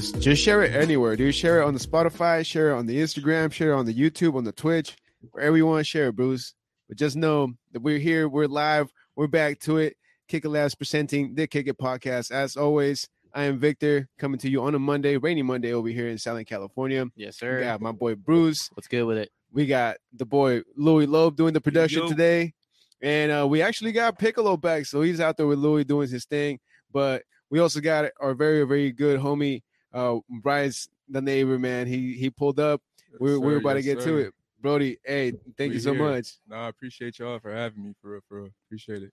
just just share it anywhere, dude. Share it on the Spotify, share it on the Instagram, share it on the YouTube, on the Twitch, wherever you want to share it, Bruce. But just know that we're here, we're live, we're back to it. Kick It Labs presenting the Kick It podcast. As always, I am Victor coming to you on a Monday, rainy Monday over here in Southern California. Yes, sir. got my boy Bruce. What's good with it? We got the boy Louis Loeb doing the production yo. today. And uh, we actually got Piccolo back. So he's out there with Louis doing his thing. But we also got our very, very good homie, uh, Rys, the neighbor, man. He he pulled up. We're, we're about to get to it. Brody, hey, thank We you so here. much. No, I appreciate y'all for having me. For real, for real. Appreciate it.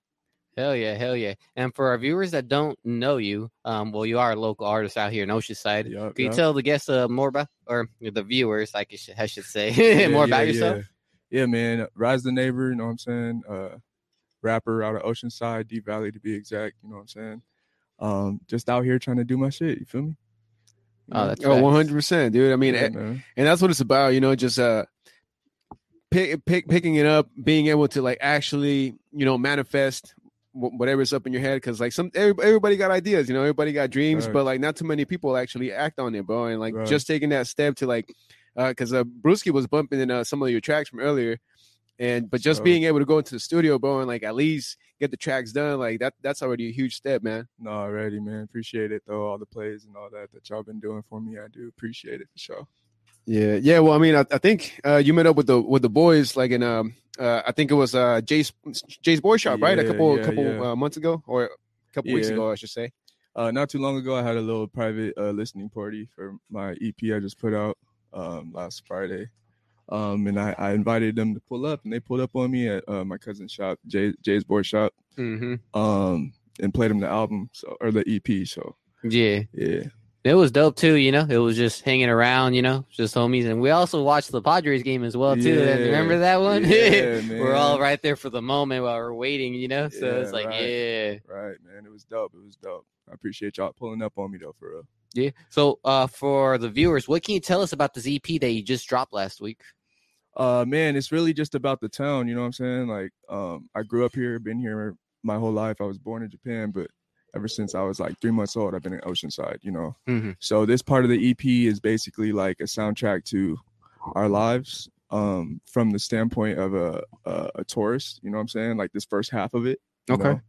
Hell yeah, hell yeah. And for our viewers that don't know you, um, well, you are a local artist out here in Oceanside. Yup, Can you yup. tell the guests uh, more about, or the viewers, like you should, I should say, Yeah, more yeah, about yourself? Yeah. yeah, man. Rys the neighbor. You know what I'm saying? Uh, rapper out of Oceanside, Deep Valley to be exact. You know what I'm saying? Um, just out here trying to do my shit. You feel me? Oh, that's Oh, facts. one hundred percent, dude. I mean, Yeah, and that's what it's about, you know, just uh pick, pick picking it up, being able to like actually, you know, manifest whatever's up in your head because like some everybody got ideas, you know, everybody got dreams, Right. but like not too many people actually act on it, bro. And like Right. just taking that step to like uh because uh Brewski was bumping in uh, some of your tracks from earlier. And but just So- being able to go into the studio, bro, and like at least get the tracks done, like that that's already a huge step, man. No, already, man. Appreciate it though. All the plays and all that that y'all been doing for me. I do appreciate it for sure. Yeah, yeah. Well, I mean, I, I think uh, you met up with the with the boys like in um uh, I think it was uh Jay's Jay's boy shop, right? A couple yeah, couple yeah. Uh, months ago or a couple weeks ago, I should say. Uh, not too long ago, I had a little private uh, listening party for my EP I just put out um, last Friday. Um, and I, I invited them to pull up, and they pulled up on me at uh, my cousin's shop, Jay, Jay's board shop, Mm-hmm. um, and played them the album, so or the EP. So Yeah. yeah, It was dope too, you know. It was just hanging around, you know, just homies, and we also watched the Padres game as well too. Yeah. Remember that one? Yeah, we're all right there for the moment while we're waiting, you know. So it's like, right. yeah, right, man. It was dope. It was dope. I appreciate y'all pulling up on me though, for real. yeah. So, uh, for the viewers, what can you tell us about this EP that you just dropped last week? Uh man it's really just about the town you know what i'm saying like um i grew up here been here my whole life i was born in japan but ever since i was like three months old i've been in oceanside you know Mhm. so this part of the ep is basically like a soundtrack to our lives um from the standpoint of a a, a tourist you know what i'm saying like this first half of it Okay. know?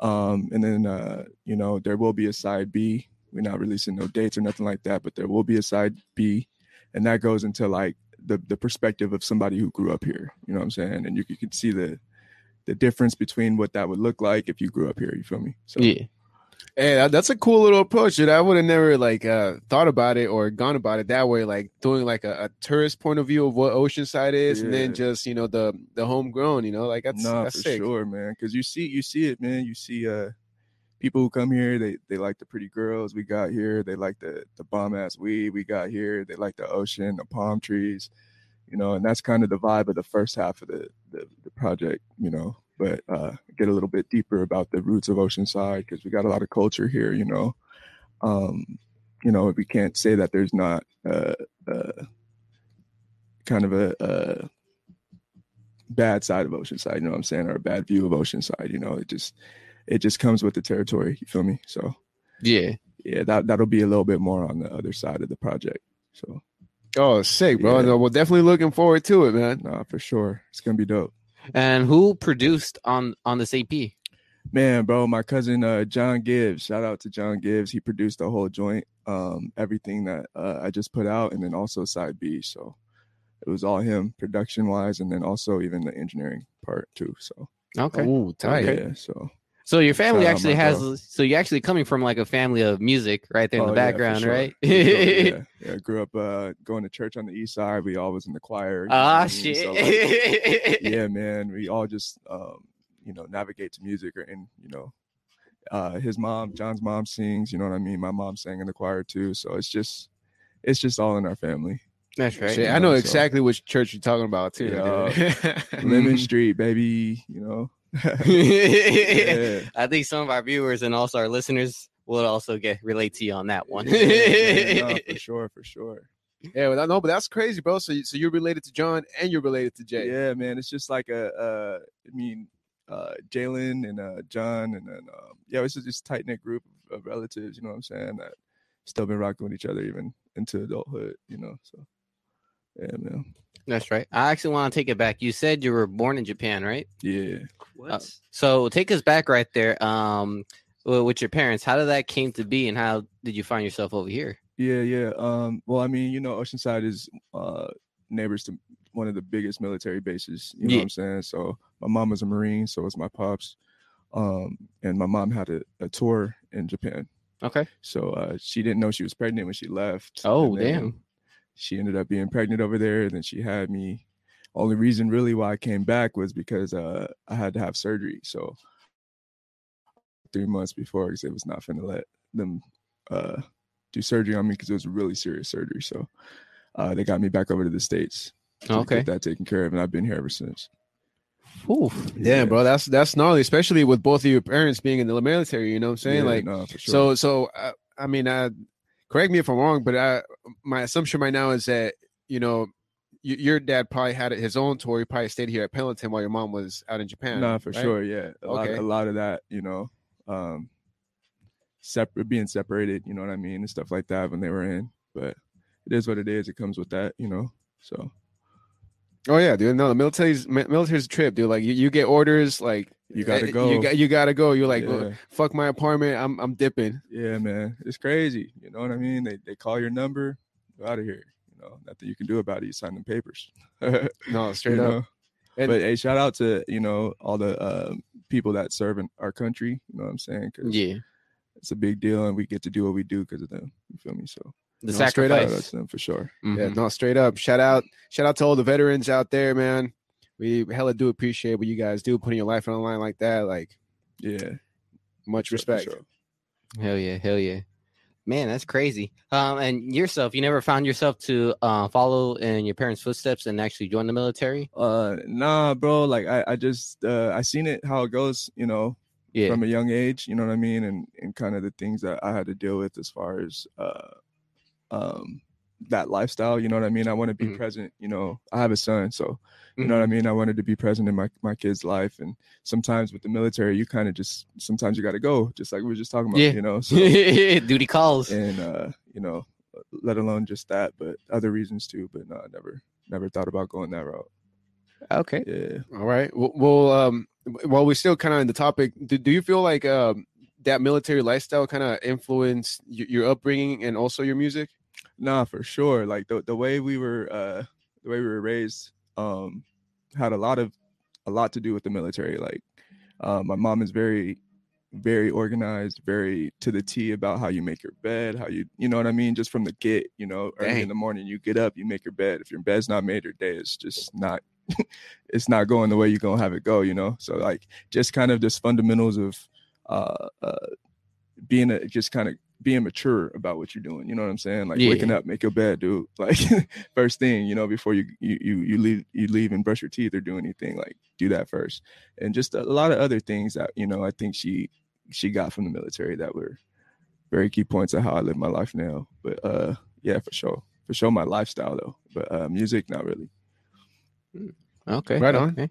um and then uh you know there will be a side b we're not releasing no dates or nothing like that but there will be a side b and that goes into like the the perspective of somebody who grew up here you know what i'm saying? And you, you can see the the difference between what that would look like if you grew up here you feel me? So Yeah, Hey, that's a cool little approach, dude. I would have never like uh thought about it or gone about it that way, like doing like a, a tourist point of view of what Oceanside is, and then just you know the the homegrown, you know, like that's no that's for sick. sure man because you see you see it man. You see uh people who come here they they like the pretty girls. We got here they like the the bomb ass weed. We got here they like the ocean the palm trees you know and that's kind of the vibe of the first half of the the, the project you know. But uh get a little bit deeper about the roots of oceanside because we got a lot of culture here you know. Um you know we can't say that there's not uh uh kind of a, a bad side of oceanside you know what i'm saying or a bad view of oceanside you know. It just it just comes with the territory you feel me so yeah. yeah that that'll be a little bit more on the other side of the project so Oh, sick, bro. Yeah. No, Well, definitely looking forward to it, man. nah for sure it's gonna be dope And who produced on on this EP? man bro my cousin uh john gibbs shout out to john gibbs he produced the whole joint um everything that uh, i just put out and then also side b so it was all him production wise and then also even the engineering part too so Okay. Ooh, tight. yeah so So your family Shout actually has. bro. So you're actually coming from like a family of music, right there in Oh, the yeah, background, sure. right? Sure, yeah. yeah, I grew up uh, going to church on the east side. We all was in the choir. you know what I Ah, mean? shit. So, like, yeah, man. We all just um, you know navigate to music, or and you know, uh, his mom, John's mom sings. You know what I mean? My mom sang in the choir too. So it's just, it's just all in our family. That's right. Shit, you I know know, so- exactly which church you're talking about too. Yeah. dude. Lemon Street, baby. You know. Yeah. yeah. I think some of our viewers and also our listeners will also get relate to you on that one. Yeah, man, no, for sure, for sure. yeah, but I know, but that's crazy, bro. So, you- so you're related to John and you're related to Jay. Yeah, man. It's just like a, uh, I mean, uh, Jalen and uh, John, and then um, yeah, it's just this tight knit group of relatives. You know what I'm saying? That still been rocking with each other even into adulthood. You know, so yeah, man. That's right. I actually want to take it back. You said you were born in Japan, right? Yeah. What? so take us back right there. Um, with your parents, how did that came to be, and how did you find yourself over here? Yeah, yeah. Um, well, I mean, you know, Oceanside is uh neighbors to one of the biggest military bases. You know Yeah. what I'm saying? So my mom was a Marine, so was my pops. Um, and my mom had a, a tour in Japan. Okay. So uh, she didn't know she was pregnant when she left. Oh, then damn. She ended up being pregnant over there, and then she had me. Only reason really why I came back was because uh, I had to have surgery. So three months before, because it was not finna let them uh, do surgery on me because it was a really serious surgery. So uh, they got me back over to the states. to Okay. get that taken care of, and I've been here ever since. Ooh. yeah, bro, that's that's gnarly, especially with both of your parents being in the military. You know what I'm saying? Yeah, like, no, for sure. so so. Uh, I mean, uh, correct me if I'm wrong, but I, my assumption right now is that you know y- your dad probably had his own tour. He probably stayed here at Pendleton while your mom was out in Japan. No, for right? sure. Yeah. A lot, Okay. a lot of that, you know, um, separate, being separated, you know what I mean? And stuff like that when they were in, but it is what it is. It comes with that, you know? So Oh yeah, dude. No, the military's military's a trip, dude. Like you, you get orders, like You gotta eh, go. You got you gotta go. You're like, yeah, fuck my apartment. I'm I'm dipping. yeah, man, it's crazy. You know what I mean? They, they call your number, go out of here. You know, nothing you can do about it. You sign the papers. No, straight up. And- but hey, shout out to, you know, all the um, people that serve in our country. You know what I'm saying? 'Cause Yeah. it's a big deal and we get to do what we do because of them. You feel me? So The No, straight up. shout out sacrifice. to them for sure. Yeah, Mhm. no, straight up. Shout out, shout out to all the veterans out there, man. We hella do appreciate what you guys do, putting your life on the line like that. Like Yeah. much respect. sure. Hell yeah, hell yeah. Man, that's crazy. Um, and yourself, you never found yourself to uh, follow in your parents' footsteps and actually join the military? Uh nah, bro. Like I, I just uh I seen it how it goes, you know, Yeah. from a young age, you know what I mean? And and kind of the things that I had to deal with as far as uh um that lifestyle, you know what I mean? I want to be Mhm. present, you know. I have a son, so you know what I Mhm. mean? I wanted to be present in my my kid's life and sometimes with the military you kind of just sometimes you got to go, just like we were just talking about, Yeah. you know. So Duty calls. and uh, you know, let alone just that, but other reasons too, but no, I never never thought about going that route. Okay. Yeah. All right. Well, well um, while we're still kind of in the topic, do, do you feel like um that military lifestyle kind of influenced your, your upbringing and also your music? Nah, for sure. Like the the way we were uh the way we were raised um had a lot of a lot to do with the military. Like um, my mom is very very organized, very to the T about how you make your bed, how you you know what I mean, just from the get, you know, early Dang. in the morning you get up, you make your bed. If your bed's not made, your day is just not it's not going the way you're gonna have it go, you know. So like just kind of just fundamentals of uh uh being a just kind of being mature about what you're doing. You know what I'm saying? Like Yeah. waking up, make your bed, dude. Like first thing, you know, before you you you you leave you leave and brush your teeth or do anything, like do that first. And just a lot of other things that you know I think she she got from the military that were very key points of how I live my life now. But uh yeah, for sure, for sure, my lifestyle though. But uh music, not really. Okay. Right on. okay.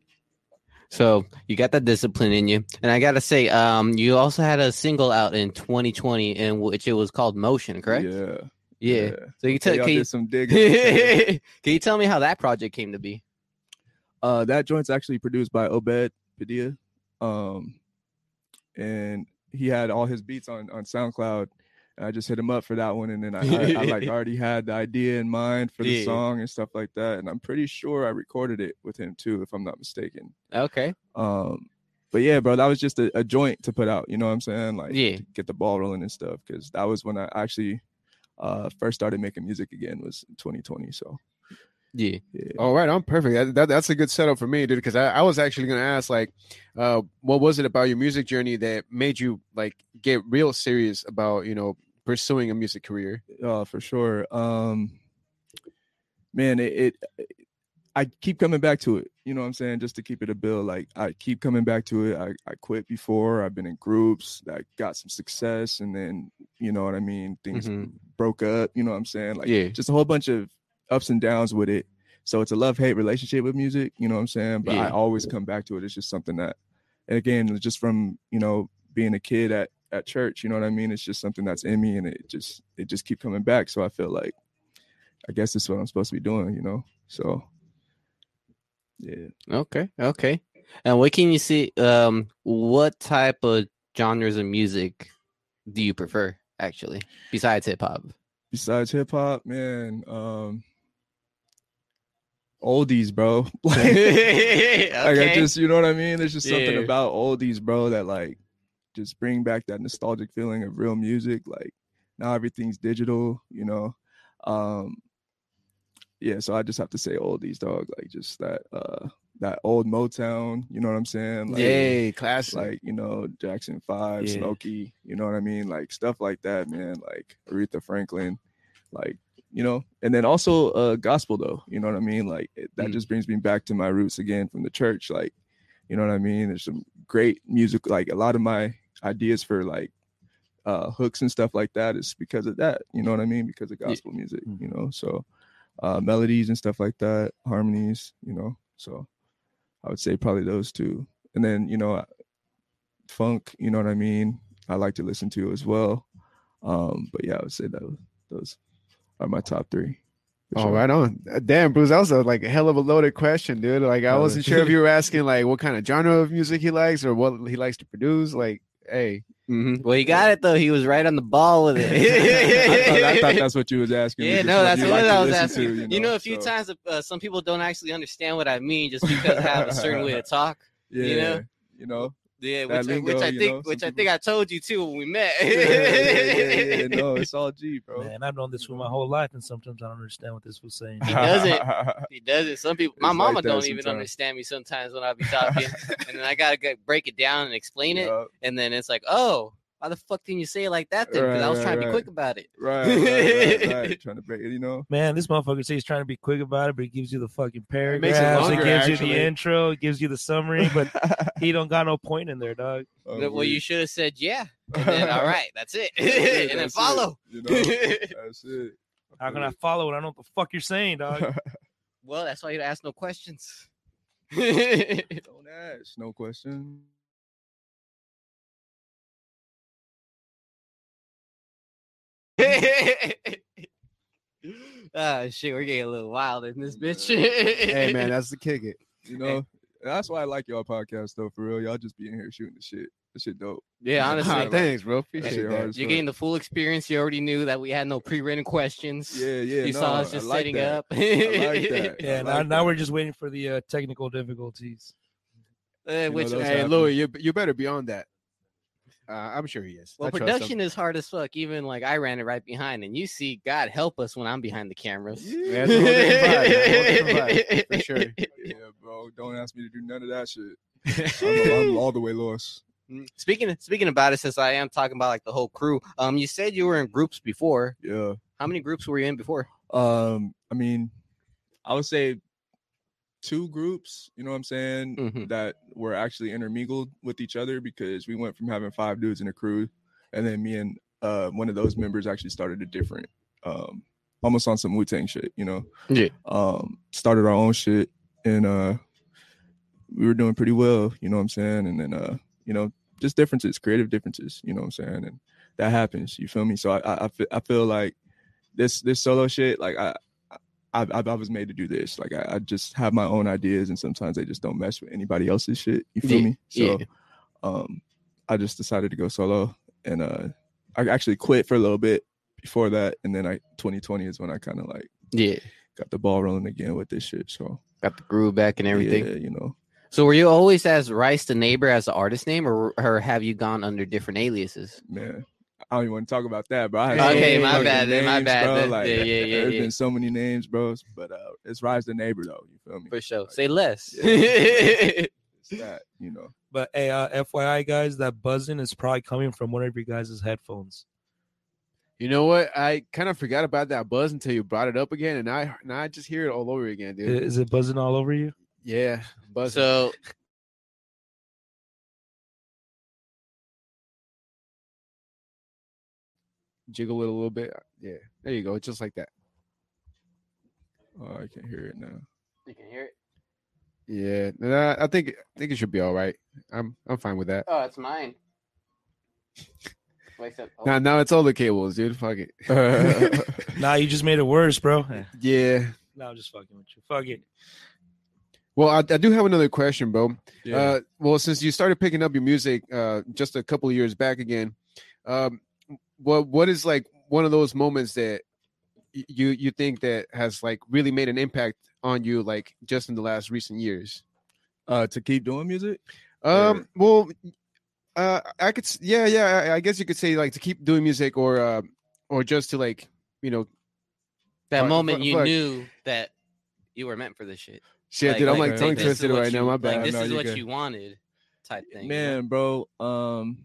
So you got that discipline in you, and I gotta say, um, you also had a single out in 2020, in which it was called "Motion," correct? Yeah. Yeah. So you So tell, y'all can, you, some digging. can you tell me how that project came to be? Uh, that joint's actually produced by Obed Padilla, um, and he had all his beats on on SoundCloud. And I just hit him up for that one, and then I, I, I like already had the idea in mind for the Yeah. song and stuff like that. And I'm pretty sure I recorded it with him too, if I'm not mistaken. Okay. Um, but yeah, bro, that was just a, a joint to put out. You know what I'm saying? Like, Yeah. get the ball rolling and stuff. Because that was when I actually uh first started making music again was 2020. So Yeah. yeah. All right, I'm perfect. That, that that's a good setup for me, dude. Because I, I was actually gonna ask, like, uh, what was it about your music journey that made you like get real serious about you know pursuing a music career? uh, for sure. Um, man, it, it, I keep coming back to it. You know what I'm saying? Just to keep it a bill. Like I keep coming back to it. I, I quit before. I've been in groups that got some success, and then you know what I mean. Things Mhm. broke up. You know what I'm saying? Like Yeah. just a whole bunch of ups and downs with it. So it's a love hate relationship with music. You know what I'm saying? But I always come back to it. It's just something that, and again, just from you know being a kid at at church. You know what I mean? It's just something that's in me, and it just it just keep coming back. So I feel like, I guess this is what I'm supposed to be doing. You know, so yeah. Okay, okay. And what can you see? Um, what type of genres of music do you prefer, actually, besides hip hop? Besides hip hop, man, um, oldies, bro. like, like I just, you know what I mean? There's just something Yeah. about oldies, bro, that like just bring back that nostalgic feeling of real music. Like now everything's digital, you know. Um yeah, so I just have to say oldies, dog. Like just that uh that old Motown, you know what I'm saying? Like, Yay, classic. like you know Jackson Five, Yeah. Smokey, you know what I mean, like stuff like that, man. Like Aretha Franklin, like you know, and then also uh gospel though, you know what I mean. Like it, that Mm. just brings me back to my roots again from the church. Like you know what I mean. There's some great music. Like a lot of my ideas for like uh hooks and stuff like that is because of that. You know what I mean? Because of Yeah. gospel music. Mm. You know, so uh melodies and stuff like that, harmonies. You know, so I would say probably those two. And then, you know, funk, you know what I mean? I like to listen to as well. Um, but yeah, I would say that those are my top three. Oh, sure. right on. Uh, Damn, Bruce, that was a, like a hell of a loaded question, dude. Like, I wasn't sure if you were asking like what kind of genre of music he likes or what he likes to produce. Like, hey, Mhm. Well, he got it though. He was right on the ball with it. I, thought, I thought that's what you was asking. Yeah, no, that's you what like I was asking. to, you, know, a few so, times uh, some people don't actually understand what I mean just because I have a certain way to talk. Yeah, you know? you know, Yeah, which, I- lingo, which I think, know, some which I think I told you too when we met. yeah, yeah, yeah, yeah, no, it's all G, bro. Man, I've known this for my whole life, and sometimes I don't understand what this was saying. He doesn't. He does it. Some people, my It's mama like don't even understand me sometimes when I be talking, and then I gotta get, break it down and explain it, and then it's like, oh, why the fuck didn't you say it like that then? Because I Right, was right, trying to be right. quick about it. right, right, right, right. Trying to break it, you know. Man, this motherfucker says he's trying to be quick about it, but he gives you the fucking makes it paragraphs. It, longer, gives you the intro. It gives you the summary, but he don't got no point in there, dog. Oh, well, you should have said yeah, and then all right, that's it, Yeah, and then that's it, follow. You know, that's it. How can I follow it? I don't know what the fuck you're saying, dog. Well, that's why you ask no questions. Don't ask, no question. Ah, shit, we're getting a little wild in this bitch. hey man, that's the kick it. You know, that's why I like y'all podcast though. For real, y'all just be in here shooting the shit. This shit dope. yeah, honestly, like- thanks, bro. Appreciate that. You're fuck. getting the full experience. You already knew that we had no pre-written questions. Yeah, yeah. you no, saw us just like sitting that. up. Like that. Yeah, I now, like now we're just waiting for the uh, technical difficulties. Uh, which those Hey, happen. Louis, you you better be on that. Uh, I'm sure he is. well, I production is hard as fuck. Even like I ran it right behind, and you see, God help us when I'm behind the cameras. Yeah, it's a whole different vibe, man. Whole different vibe, for sure. Yeah, bro. Don't ask me to do none of that shit. I'm, I'm all the way lost. Mm, Speaking of, speaking about it, since I am talking about like the whole crew, um, you said you were in groups before. Yeah. How many groups were you in before? Um, I mean, I would say two groups, you know what I'm saying, Mhm. that were actually intermingled with each other because we went from having five dudes in a crew, and then me and uh one of those members actually started a different um almost on some Wu-Tang shit, you know. Yeah. Um started our own shit and uh we were doing pretty well, you know what I'm saying? And then uh, you know, just differences, creative differences, you know what I'm saying? And that happens, you feel me? So I I, I feel like this this solo shit, like I I, I, I was made to do this. Like I, I just have my own ideas, and sometimes they just don't mesh with anybody else's shit. You feel Yeah, me? So, yeah. um, I just decided to go solo, and uh, I actually quit for a little bit before that, and then I 2020 is when I kind of like Yeah, got the ball rolling again with this shit. So got the groove back and everything. yeah, you know. So were you always as Rys the Neighbor as the artist name, or, or have you gone under different aliases? man. I don't even want to talk about that, bro. I had Okay, many my bad, then, my bad, bro. then. Like, Yeah, yeah, yeah, There's yeah. been so many names, bros. But uh, it's Rys the Neighbor, though. You feel me? For sure. Like, Say less. It's that, you know. But hey, uh, FYI, guys, that buzzing is probably coming from one of your guys' headphones. You know what? I kind of forgot about that buzz until you brought it up again, and I now I just hear it all over again, dude. Is it buzzing all over you? Yeah, buzz. so jiggle it a little bit. Yeah, there you go, just like that. Oh, I can hear it now. you can hear it. Yeah, nah, I think I think it should be all right. I'm I'm fine with that. Oh, it's mine. Now, now it's all the cables, dude. Fuck it. Nah, you just made it worse, bro. yeah. No, I'm just fucking with you. Fuck it. Well, I, I do have another question, bro. yeah. Uh, well, since you started picking up your music uh, just a couple of years back again, um, what what is like one of those moments that you you think that has like really made an impact on you, like just in the last recent years? uh, to keep doing music. Um, well, uh, I could, yeah, yeah, I, I guess you could say like to keep doing music, or uh, or just to like, you know, That Fuck, moment fuck, you fuck. knew that you were meant for this shit. shit, dude. I'm like this tongue twisted what right now. My bad. Like this No, is what good. you wanted, type thing. Man, bro. Um,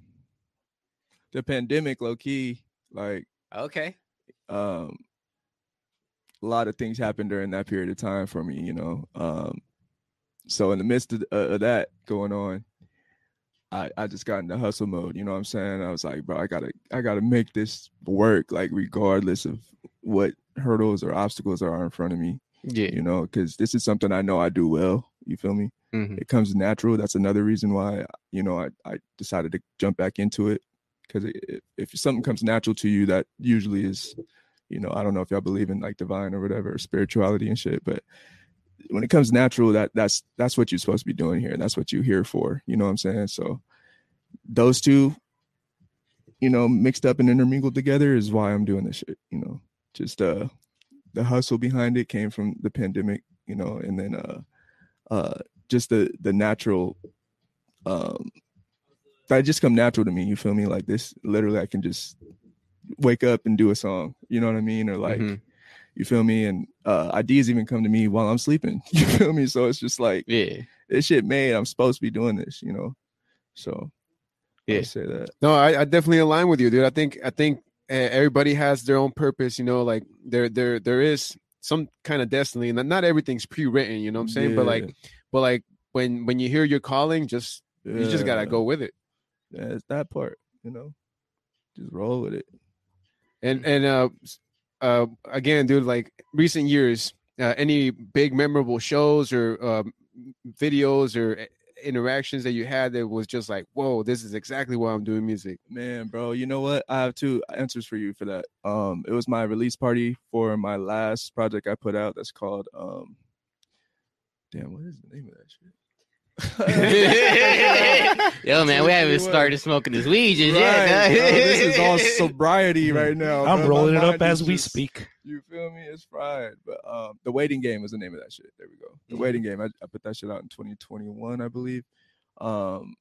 the pandemic, low key, like Okay. um a lot of things happened during that period of time for me you know um so in the midst of, uh, of that going on i i just got into hustle mode you know what i'm saying i was like bro i gotta i gotta make this work like regardless of what hurdles or obstacles are in front of me Yeah. you know because this is something i know i do well you feel me hmm it comes natural. That's another reason why you know I, I decided to jump back into it because if something comes natural to you, that usually is, you know, I don't know if y'all believe in like divine or whatever, or spirituality and shit, but when it comes natural, that that's that's what you're supposed to be doing here. That's what you're here for. You know what I'm saying? So those two, you know, mixed up and intermingled together is why I'm doing this shit. You know, just uh the hustle behind it came from the pandemic, you know, and then uh uh just the the natural um that just come natural to me you feel me like this literally i can just wake up and do a song you know what i mean or like Mhm. you feel me and uh ideas even come to me while i'm sleeping you feel me so it's just like Yeah. this shit made i'm supposed to be doing this you know so Yeah. I say that No, I, I definitely align with you, dude. I think I think uh, everybody has their own purpose. You know, like there there there is some kind of destiny, and not everything's pre-written. You know what I'm saying? But like, but like when when you hear your calling, just you just gotta go with it. Yeah it's that part you know just roll with it And and uh uh again, dude, like recent years, uh, any big memorable shows or um, videos or uh, interactions that you had that was just like, whoa, this is exactly why I'm doing music. Man, bro, you know what? I have two answers for you for that. Um, it was my release party for my last project I put out. That's called um, damn, what is the name of that shit? Yo, man, we haven't started smoking this weed just Right, yet. bro, this is all sobriety right now. I'm bro. My rolling it up as is we speak. You feel me? It's fried. But um, the waiting game was the name of that shit. There we go. The Mhm. waiting game. I, I put that shit out in 2021, I believe. Um,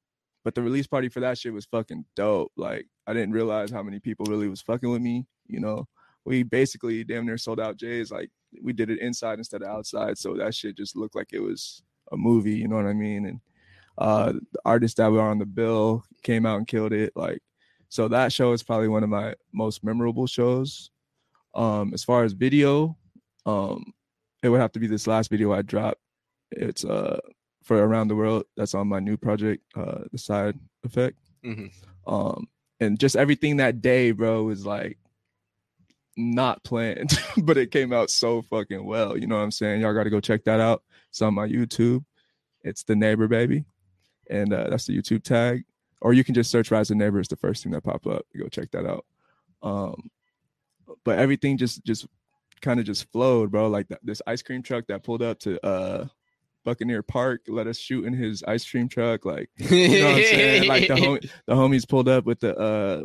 but the release party for that shit was fucking dope. Like I didn't realize how many people really was fucking with me. You know, we basically damn near sold out J's. Like we did it inside instead of outside, so that shit just looked like it was a movie. You know what I mean? And uh, the artists that were on the bill came out and killed it. Like so, that show is probably one of my most memorable shows. Um, as far as video, um, it would have to be this last video I dropped. It's uh for around the world. That's on my new project, uh, the side effect. Mhm. Um, and just everything that day, bro, was like not planned, but it came out so fucking well. You know what I'm saying? Y'all got to go check that out. It's on my YouTube. It's the neighbor baby, and uh, that's the YouTube tag. Or you can just search Rys the Neighbor. It's the first thing that pop up. Go check that out. Um, but everything just just kind of just flowed, bro. Like that, this ice cream truck that pulled up to uh Buccaneer Park, let us shoot in his ice cream truck. Like you know what I'm saying? Like the hom- the homies pulled up with the uh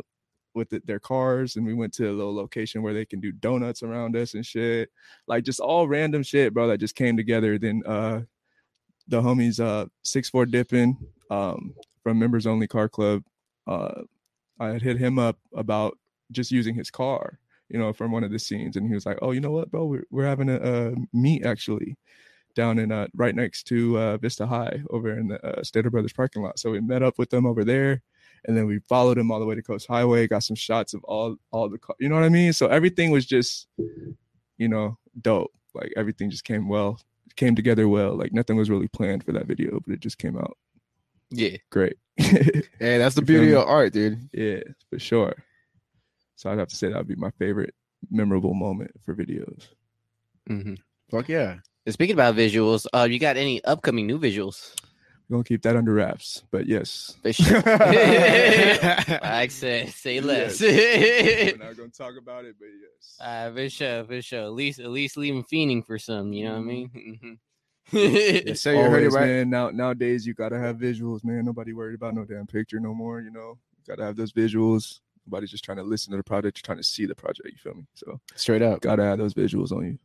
with the, their cars, and we went to a little location where they can do donuts around us and shit. Like just all random shit, bro. That just came together. Then uh the homies uh six four dipping um from members only car club. Uh, I had hit him up about just using his car you know, from one of the scenes, and he was like, "Oh, you know what, bro? We're we're having a, uh meet actually down in uh right next to uh Vista High over in the uh, Stater Brothers parking lot." So we met up with them over there, and then we followed him all the way to Coast Highway. Got some shots of all all the you know what I mean? So everything was just, you know, dope. Like everything just came well, came together well. Like nothing was really planned for that video, but it just came out yeah. great. Hey, that's the beauty of art, dude. yeah, for sure. So I'd have to say that would be my favorite memorable moment for videos. Mm-hmm. Fuck yeah. Speaking about visuals, uh, you got any upcoming new visuals? We're gonna keep that under wraps. But yes, For sure. like I said, say less. we're not gonna talk about it. But yes, Uh, for sure, for sure. At least, at least leave him fiending for some. You know what I mean? Yes, sir, you heard it Always, right. man. Now nowadays you gotta have visuals, man. Nobody worried about no damn picture no more. You know, you gotta have those visuals. Nobody's just trying to listen to the project, you're trying to see the project. You feel me? So Straight up. gotta have those visuals on you.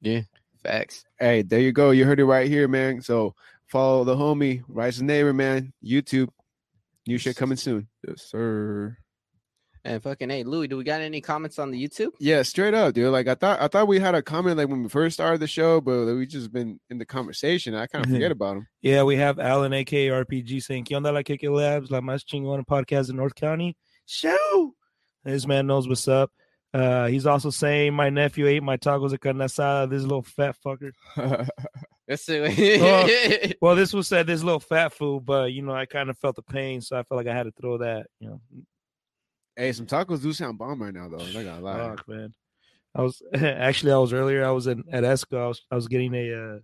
Yeah, facts. Hey, there you go. You heard it right here, man. So follow the homie, Rys the Neighbor, man. YouTube. New shit coming soon. Yes, sir. And fucking hey, Louis, do we got any comments on the YouTube? Yeah, straight up, dude. Like I thought I thought we had a comment like when we first started the show, but we just been in the conversation. I kind of forget about him. Yeah, we have Alan, aka RPG, saying, ¿Qué onda la Keke Labs? La más chingona podcast in North County. Show! This man knows what's up. Uh, he's also saying, My nephew ate my tacos de carne asada, this little fat fucker. That's it. Well, this was said, this little fat fool, but, you know, I kind of felt the pain, so I felt like I had to throw that, you know. Hey, some tacos do sound bomb right now, though. I gotta lie. Fuck, man. I was actually I was earlier. I was in at Esco. I was I was getting a uh,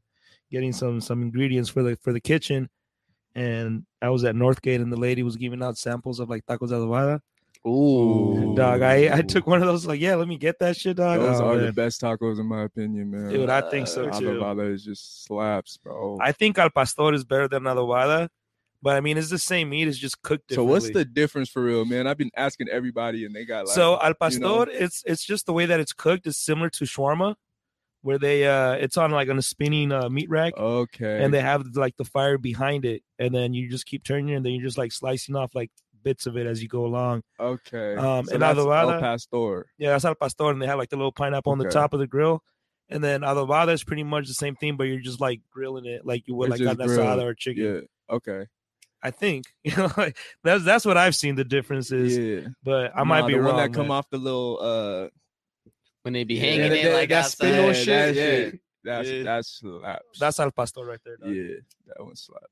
getting some some ingredients for the for the kitchen, and I was at Northgate, and the lady was giving out samples of like tacos adobada. Ooh, Dog, I I took one of those. Like, yeah, let me get that shit, dog. Those Oh, are the best tacos in my opinion, man. Dude, I think so too. Adobada is just slaps, bro. I think al pastor is better than adobada, but I mean it's the same meat. It's just cooked. so what's the difference for real, man? I've been asking everybody, and they got like so al pastor? you know? It's it's just the way that it's cooked is similar to shawarma, where they uh it's on like on a spinning uh, meat rack. okay, and they have like the fire behind it, and then you just keep turning, and then you're just like slicing off like bits of it as you go along. okay, um, so and that's adobada- El Pastor. Yeah, that's al pastor, and they have like the little pineapple on the top of the grill. And then adobada is pretty much the same thing, but you're just like grilling it like you would It's like just carne asada or chicken. Yeah, okay, I think you know like, that's that's what I've seen the differences, yeah. but I might Nah, be the wrong. one that come man. off the little uh when they be Yeah, hanging that- it that- like that outside. spin on yeah, shit, that yeah. That's Yeah. that's slaps. That's al pastor right there. dog. yeah, that one slaps.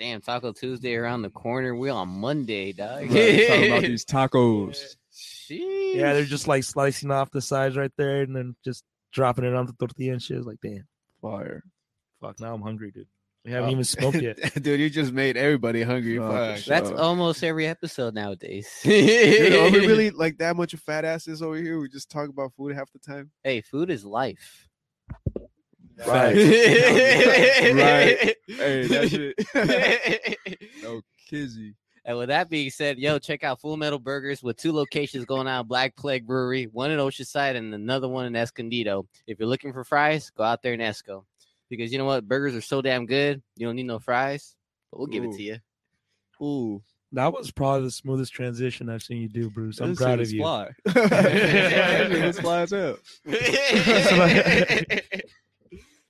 Damn, Taco Tuesday around the corner. We on Monday, dog. Right, talking about these tacos. Sheesh. Yeah, they're just like slicing off the sides right there, and then just dropping it on the tortilla and shit. It's like, damn, Fire. fuck. Now I'm hungry, dude. We haven't Oh. even smoked yet. dude. You just made everybody hungry. No, for Fuck. sure. That's almost every episode nowadays. Dude, are we really like that much of fat asses over here? We just talk about food half the time. Hey, food is life. Right. right. Hey, that shit. No kizzy. And with that being said, yo, check out Full Metal Burgers with two locations going on Black Plague Brewery, one in Oceanside and another one in Escondido. If you're looking for fries, go out there in Esco. Because you know what? Burgers are so damn good. You don't need no fries, but we'll give it to you. Ooh, That was probably the smoothest transition I've seen you do, Bruce. I'm this proud shit of is you. Fly. That shit fly as hell.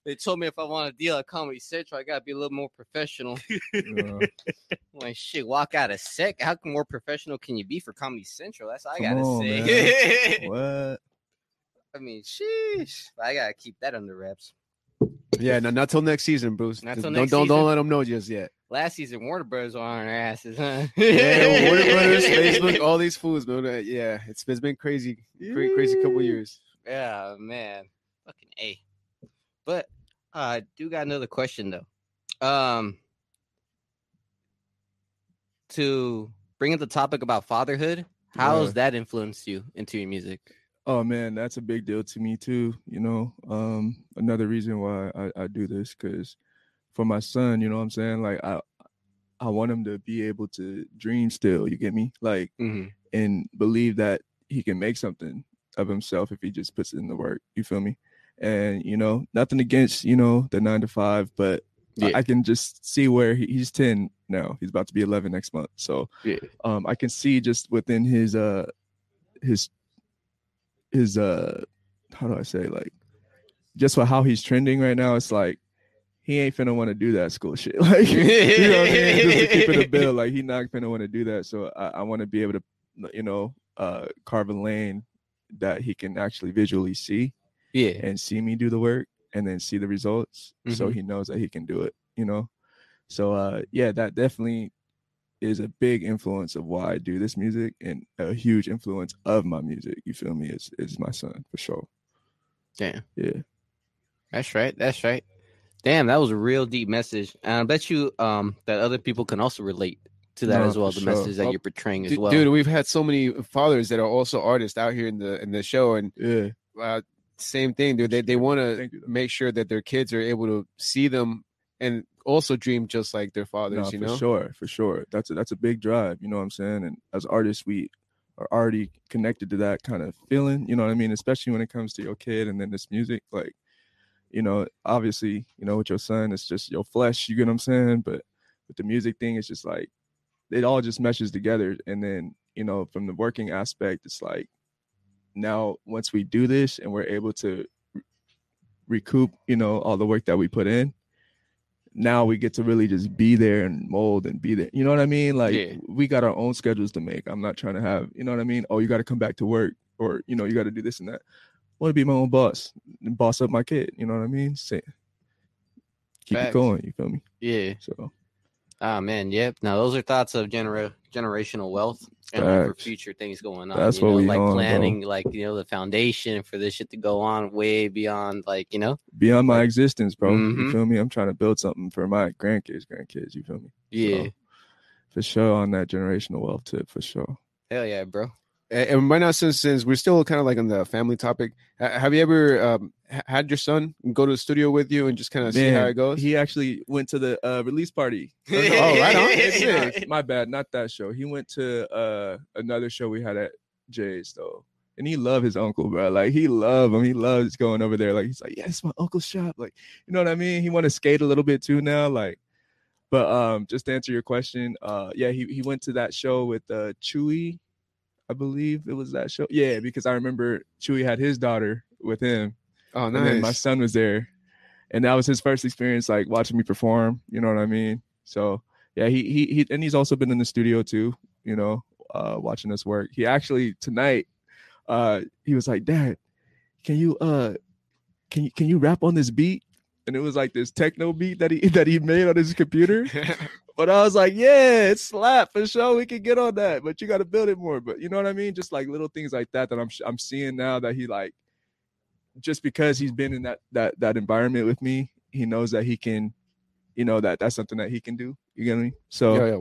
They told me if I want to deal at Comedy Central, I gotta be a little more professional. Uh, like shit, walk out of sec. How more professional can you be for Comedy Central? That's all I Come gotta on, say. what? I mean, sheesh. I gotta keep that under wraps. Yeah, no, not till next season, Bruce. Not till don't don't season? don't let them know just yet. Last season, Warner Brothers were on our asses, huh? Yeah, Warner Brothers, Facebook, all these fools, man. Yeah, it's, it's been crazy, crazy, crazy couple years. Yeah, man. Fucking A. But uh, I do got another question though. Um to bring up the topic about fatherhood, how Yeah. has that influenced you into your music? Oh man, that's a big deal to me too. You know, um, another reason why I, I do this because for my son, you know what I'm saying? Like I I want him to be able to dream still, you get me? Like Mm-hmm. and believe that he can make something of himself if he just puts in the work. You feel me? And you know, nothing against, you know, the nine to five, but I- Yeah. I can just see where he, he's 10 now. He's about to be 11 next month. So Yeah. um, I can see just within his uh his his uh how do I say like just for how he's trending right now, it's like he ain't finna want to do that school shit. Like you know what I mean? Just to keep it a bill, like he not finna want to do that. So I, I want to be able to you know uh carve a lane that he can actually visually see Yeah. and see me do the work and then see the results so Mhm. he knows that he can do it you know so uh yeah that definitely is a big influence of why i do this music and a huge influence of my music you feel me is is my son for sure Damn. yeah That's right. That's right. Damn, that was a real deep message, and I bet you um that other people can also relate to that No, as well. The sure. message that Oh, you're portraying as Dude, well. dude, we've had so many fathers that are also artists out here in the in the show, and Yeah, uh, same thing, dude. They they want to Thank you, though. make sure that their kids are able to see them and also dream just like their fathers. no, you for know, sure, for sure. That's a, that's a big drive. You know what I'm saying? And as artists, we are already connected to that kind of feeling. You know what I mean? Especially when it comes to your kid and then this music, like. You know, obviously, you know, with your son, it's just your flesh. You get what I'm saying? But with the music thing, it's just like it all just meshes together. And then, you know, from the working aspect, it's like now once we do this and we're able to recoup, you know, all the work that we put in, now we get to really just be there and mold and be there. You know what I mean? Like Yeah. we got our own schedules to make. I'm not trying to have, you know what I mean? Oh, you got to come back to work or, you know, you got to do this and that. I want to be my own boss and boss up my kid. You know what I mean? Say, keep Facts. it going. You feel me? yeah. So Ah man, yep. Now those are thoughts of genera- generational wealth and like, for future things going on. That's you what know, we like on, bro. planning, like you know, the foundation for this shit to go on way beyond, like you know, beyond my existence, bro. Mhm. You feel me? I'm trying to build something for my grandkids, grandkids. You feel me? yeah, So, for sure on that generational wealth tip, for sure. hell yeah, bro. And right now, since since we're still kind of like on the family topic, have you ever um, had your son go to the studio with you and just kind of see how it goes? He actually went to the uh, release party. Oh, right on. Yeah. My bad, not that show. He went to uh, another show we had at Jay's though. And he loved his uncle, bro. Like he loved him. He loves going over there. Like he's like, yeah, it's my uncle's shop. Like, you know what I mean? He want to skate a little bit too now. Like, but um, just to answer your question, uh, yeah, he he went to that show with uh Chewy, I believe it was that show. Yeah, because I remember Chewy had his daughter with him, oh, nice. my son was there, and that was his first experience, like watching me perform. You know what I mean? So yeah, he he, he and he's also been in the studio too. You know, uh, watching us work. He actually tonight, uh, he was like, "Dad, can you uh, can you can you rap on this beat?" And it was like this techno beat that he that he made on his computer. But I was like, yeah, it's slap for sure. We can get on that, but you got to build it more. But you know what I mean? Just like little things like that that I'm I'm seeing now that he like, just because he's been in that that that environment with me, he knows that he can, you know that that's something that he can do. You get me? So yeah, yeah,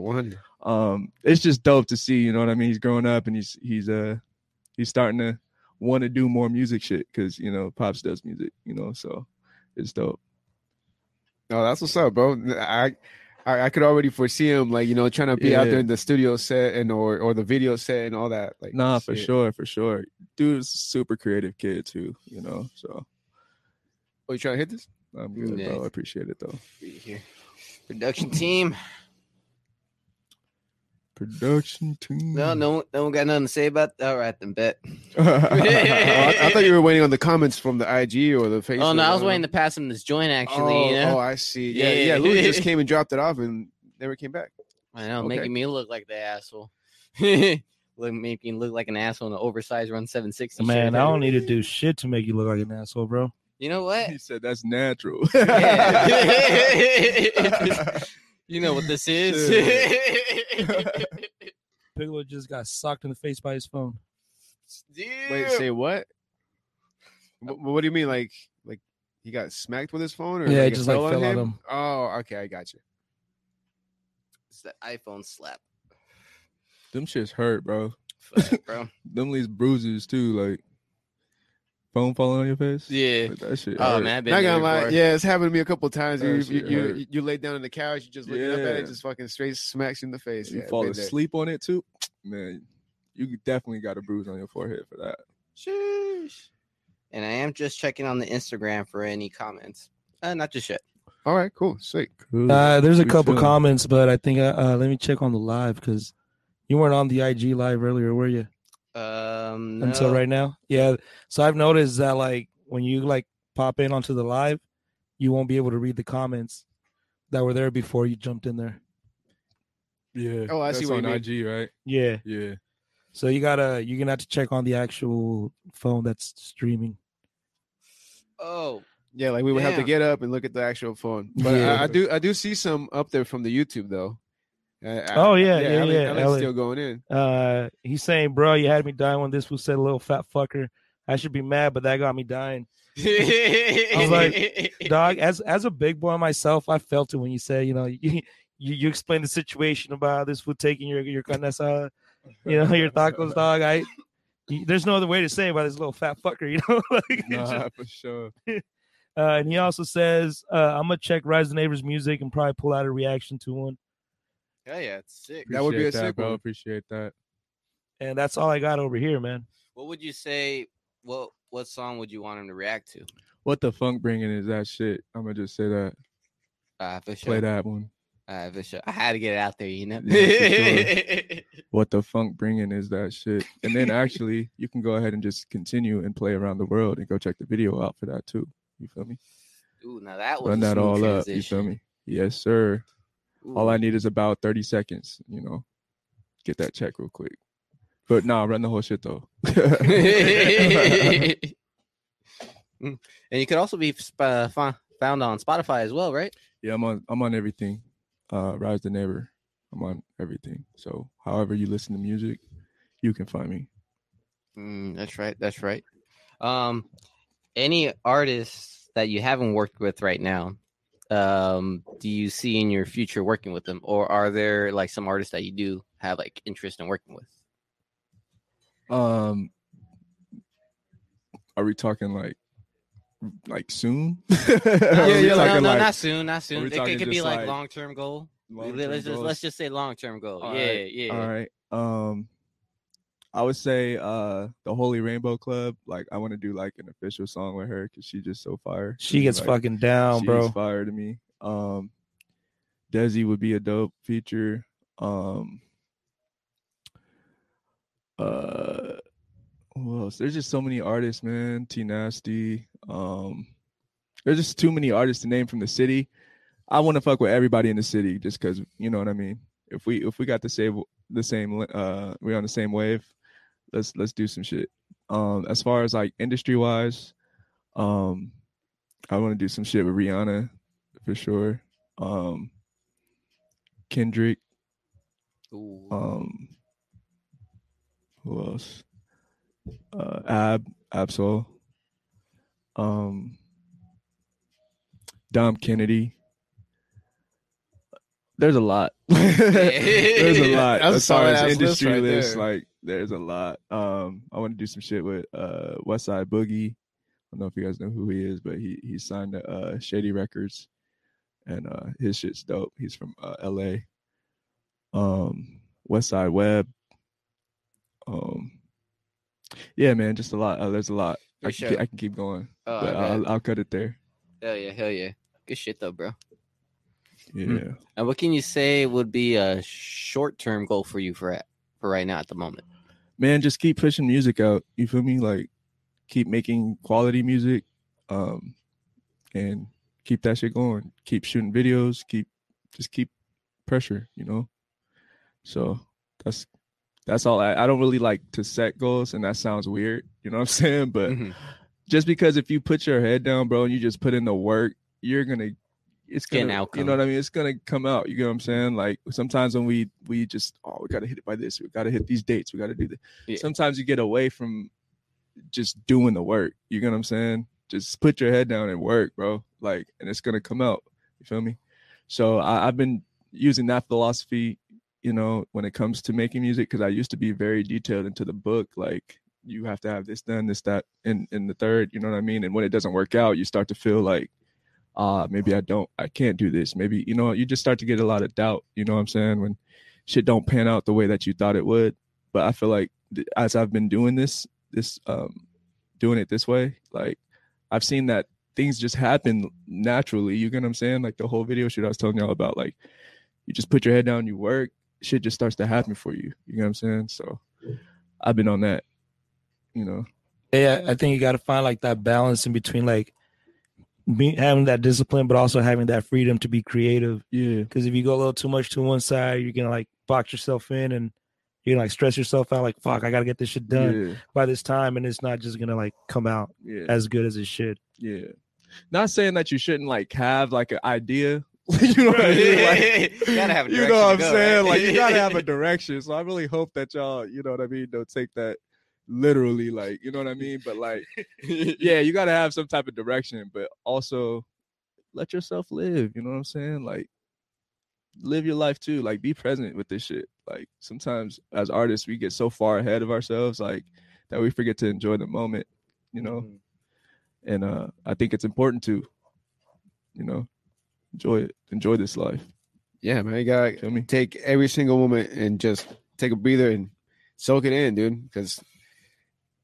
um, it's just dope to see. You know what I mean? He's growing up and he's he's uh he's starting to want to do more music shit because you know pops does music. You know, so it's dope. No, that's what's up, bro. I, I I could already foresee him like you know trying to be out there in the studio set and or or the video set and all that. Like Nah, for sure, for sure. Dude's a super creative kid too. You know, so Oh, you trying to hit this? I'm good, Yeah. bro. I appreciate it though. Be here. Production team. Production team. No, no, one- no one got nothing to say about. All right, then bet. I, I thought you were waiting on the comments from the IG or the Facebook. Oh no, I was don't waiting know. to pass him this joint. Actually, oh, you know, oh, I see. Yeah, Yeah. yeah. Louis just came and dropped it off and never came back. I know, okay. making me look like the asshole. look, making look like an asshole in an oversized run seven sixty. Man, I don't need to do shit to make you look like an asshole, bro. You know what? he said that's natural. Yeah. You know what this is. Piccolo just got socked in the face by his phone. Dude. Wait, say what? What, what do you mean? Like, like he got smacked with his phone, or Yeah, like it just, like, fell on him. Oh, okay, I got you. it's the iPhone slap, Them shits hurt, bro. Fuck, bro. Them leaves bruises too, like phone falling on your face. Yeah. Like, that shit. Oh hurt. man, I've been Not gonna lie, before. yeah, it's happened to me a couple of times. That You, you, you, you lay down on the couch, you just looking up at it, just fucking straight smacks you in the face. You Yeah, fall been there. asleep on it too, man. You definitely got a bruise on your forehead for that. Sheesh. And I am just checking on the Instagram for any comments. Uh, not just yet. All right, cool, sick. Uh, there's a Good couple feeling. comments, but I think uh, uh, let me check on the live because you weren't on the IG live earlier, were you? Um, Until right now, yeah. So I've noticed that like when you like pop in onto the live, you won't be able to read the comments that were there before you jumped in there. Yeah. Oh, I see That's what you on mean. IG, right? Yeah. Yeah. So you gotta you're gonna have to check on the actual phone that's streaming. Oh, Yeah, like we would have to get up and look at the actual phone. But Yeah. I, I do, I do see some up there from the YouTube though. Uh, I- Oh, yeah, yeah, yeah, Alan. still going in. Uh, he's saying, "Bro, you had me dying when this was said, little fat fucker. I should be mad, but that got me dying." I like, Dog, as as a big boy myself, I felt it when you said, you know, you you, you explained the situation about this food taking your your carne asada, you know, your tacos, dog. I there's no other way to say about this little fat fucker, you know. like, it's just- for sure. uh, and he also says, uh, "I'm gonna check Rys the Neighbors music and probably pull out a reaction to one." Hell yeah, it's sick. That would be a Appreciate sick bro. one. Appreciate that. And that's all I got over here, man. What would you say? What what song would you want him to react to? What the funk bringing is that shit. I'm gonna just say that. Uh, for sure. Play that one. Uh, for sure. I had to get it out there, you know. Yeah, What the funk bringing is that shit. And then actually, you can go ahead and just continue and play around the world and go check the video out for that too. You feel me? Ooh, now that was Run a that smooth all up. You feel me? Yes, sir. All I need is about 30 seconds, you know. Get that check real quick. But nah, run the whole shit though. Mm. and you could also be sp- uh, found on Spotify as well, right? yeah, I'm on I'm on everything. Uh Rys the Neighbor. I'm on everything. So however you listen to music, you can find me. Mm, that's right. That's right. Um, any artists that you haven't worked with right now, um, do you see in your future working with them, or are there like some artists that you do have like interest in working with? Um are we talking like like soon? Yeah, yeah, no, no, like not soon, not soon. It could, it could be like, like, long term goal. long-term let's just let's just say long term goal. All yeah, right, yeah. All right. Um I would say uh the Holy Rainbow Club. Like I want to do like an official song with her because she's just so fire. She gets like, fucking down, she's bro. fire to me. Um Desi would be a dope feature. Um uh who else? There's just so many artists, man. T Nasty. Um there's just too many artists to name from the city. I want to fuck with everybody in the city just because you know what I mean. If we if we got the same the same uh we're on the same wave, let's let's do some shit. Um as far as like industry wise, um I want to do some shit with Rihanna for sure. Um Kendrick, Ooh. um who else? Uh Ab Ab-Soul. Um Dom Kennedy. There's a lot. there's a lot. As far as ass list right there. like there's a lot. Um I want to do some shit with uh West Side Boogie. I don't know if you guys know who he is, but he he signed to uh Shady Records and uh his shit's dope. He's from uh LA. Um West Side Web. Um yeah, man, just a lot. Uh, there's a lot. For I can, sure. ke- I can keep going, Oh, but. I'll, I'll cut it there. hell yeah, hell yeah. Good shit though, bro. Yeah. And what can you say would be a short term goal for you for for right now at the moment? Man, just keep pushing music out. You feel me? Like keep making quality music, um, and keep that shit going. Keep shooting videos. Keep just keep pressure. You know. So that's that's all. I, I don't really like to set goals, and that sounds weird. You know what I'm saying? But Mhm. just because if you put your head down, bro, and you just put in the work, you're gonna it's an gonna you outcome. know what I mean? It's gonna come out. You get what I'm saying? Like sometimes when we we just oh we gotta hit it by this, we gotta hit these dates, we gotta do this. Yeah. Sometimes you get away from just doing the work. You get what I'm saying? Just put your head down and work, bro. Like, and it's gonna come out. You feel me? So I, I've been using that philosophy, you know, when it comes to making music, because I used to be very detailed into the book, like you have to have this done, this, that, and in the third, you know what I mean? And when it doesn't work out, you start to feel like, ah, maybe I don't, I can't do this. Maybe, you know, you just start to get a lot of doubt, you know what I'm saying? When shit don't pan out the way that you thought it would. But I feel like th- as I've been doing this, this um doing it this way, like I've seen that things just happen naturally. You get what I'm saying? Like the whole video shoot I was telling y'all about, like you just put your head down, you work, shit just starts to happen for you. You know what I'm saying? So I've been on that, you know. Yeah, I think you got to find like that balance in between like be, having that discipline, but also having that freedom to be creative. Yeah. Because if you go a little too much to one side, you're gonna like box yourself in and you're like stress yourself out. Like fuck, I gotta get this shit done Yeah. by this time, and it's not just gonna like come out Yeah. as good as it should. Yeah. Not saying that you shouldn't like have like an idea. you know what I mean? Like, You gotta have a you know what I'm go, saying? right? Like you gotta have a direction. So I really hope that y'all, you know what I mean, don't take that literally, like you know what I mean. But like, yeah, you gotta have some type of direction, but also let yourself live. You know what I'm saying? Like, live your life too. Like, be present with this shit. Like, sometimes as artists, we get so far ahead of ourselves, like that we forget to enjoy the moment. You know, Mhm. and uh I think it's important to, you know, enjoy it, enjoy this life. Yeah, man, you gotta Feel me? take every single moment and just take a breather and soak it in, dude. Because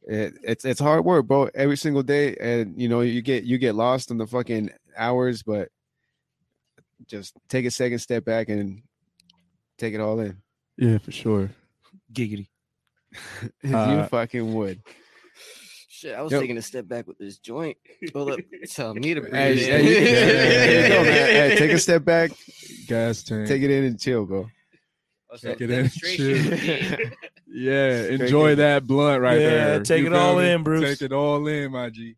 it, it's it's hard work, bro. Every single day, and you know you get you get lost in the fucking hours, but just take a second step back and take it all in. Yeah, for sure. Giggity. you Uh, fucking would. Shit, I was Yep. taking a step back with this joint. Hold up, tell me to breathe. Hey, in. hey, you- there you go. Hey, take a step back, guys. tank. take it in, and chill, bro. So Take it in, demonstration. Yeah, Straight enjoy in. that blunt right Yeah, there. take You it all me? in, Bruce. Take it all in, my G.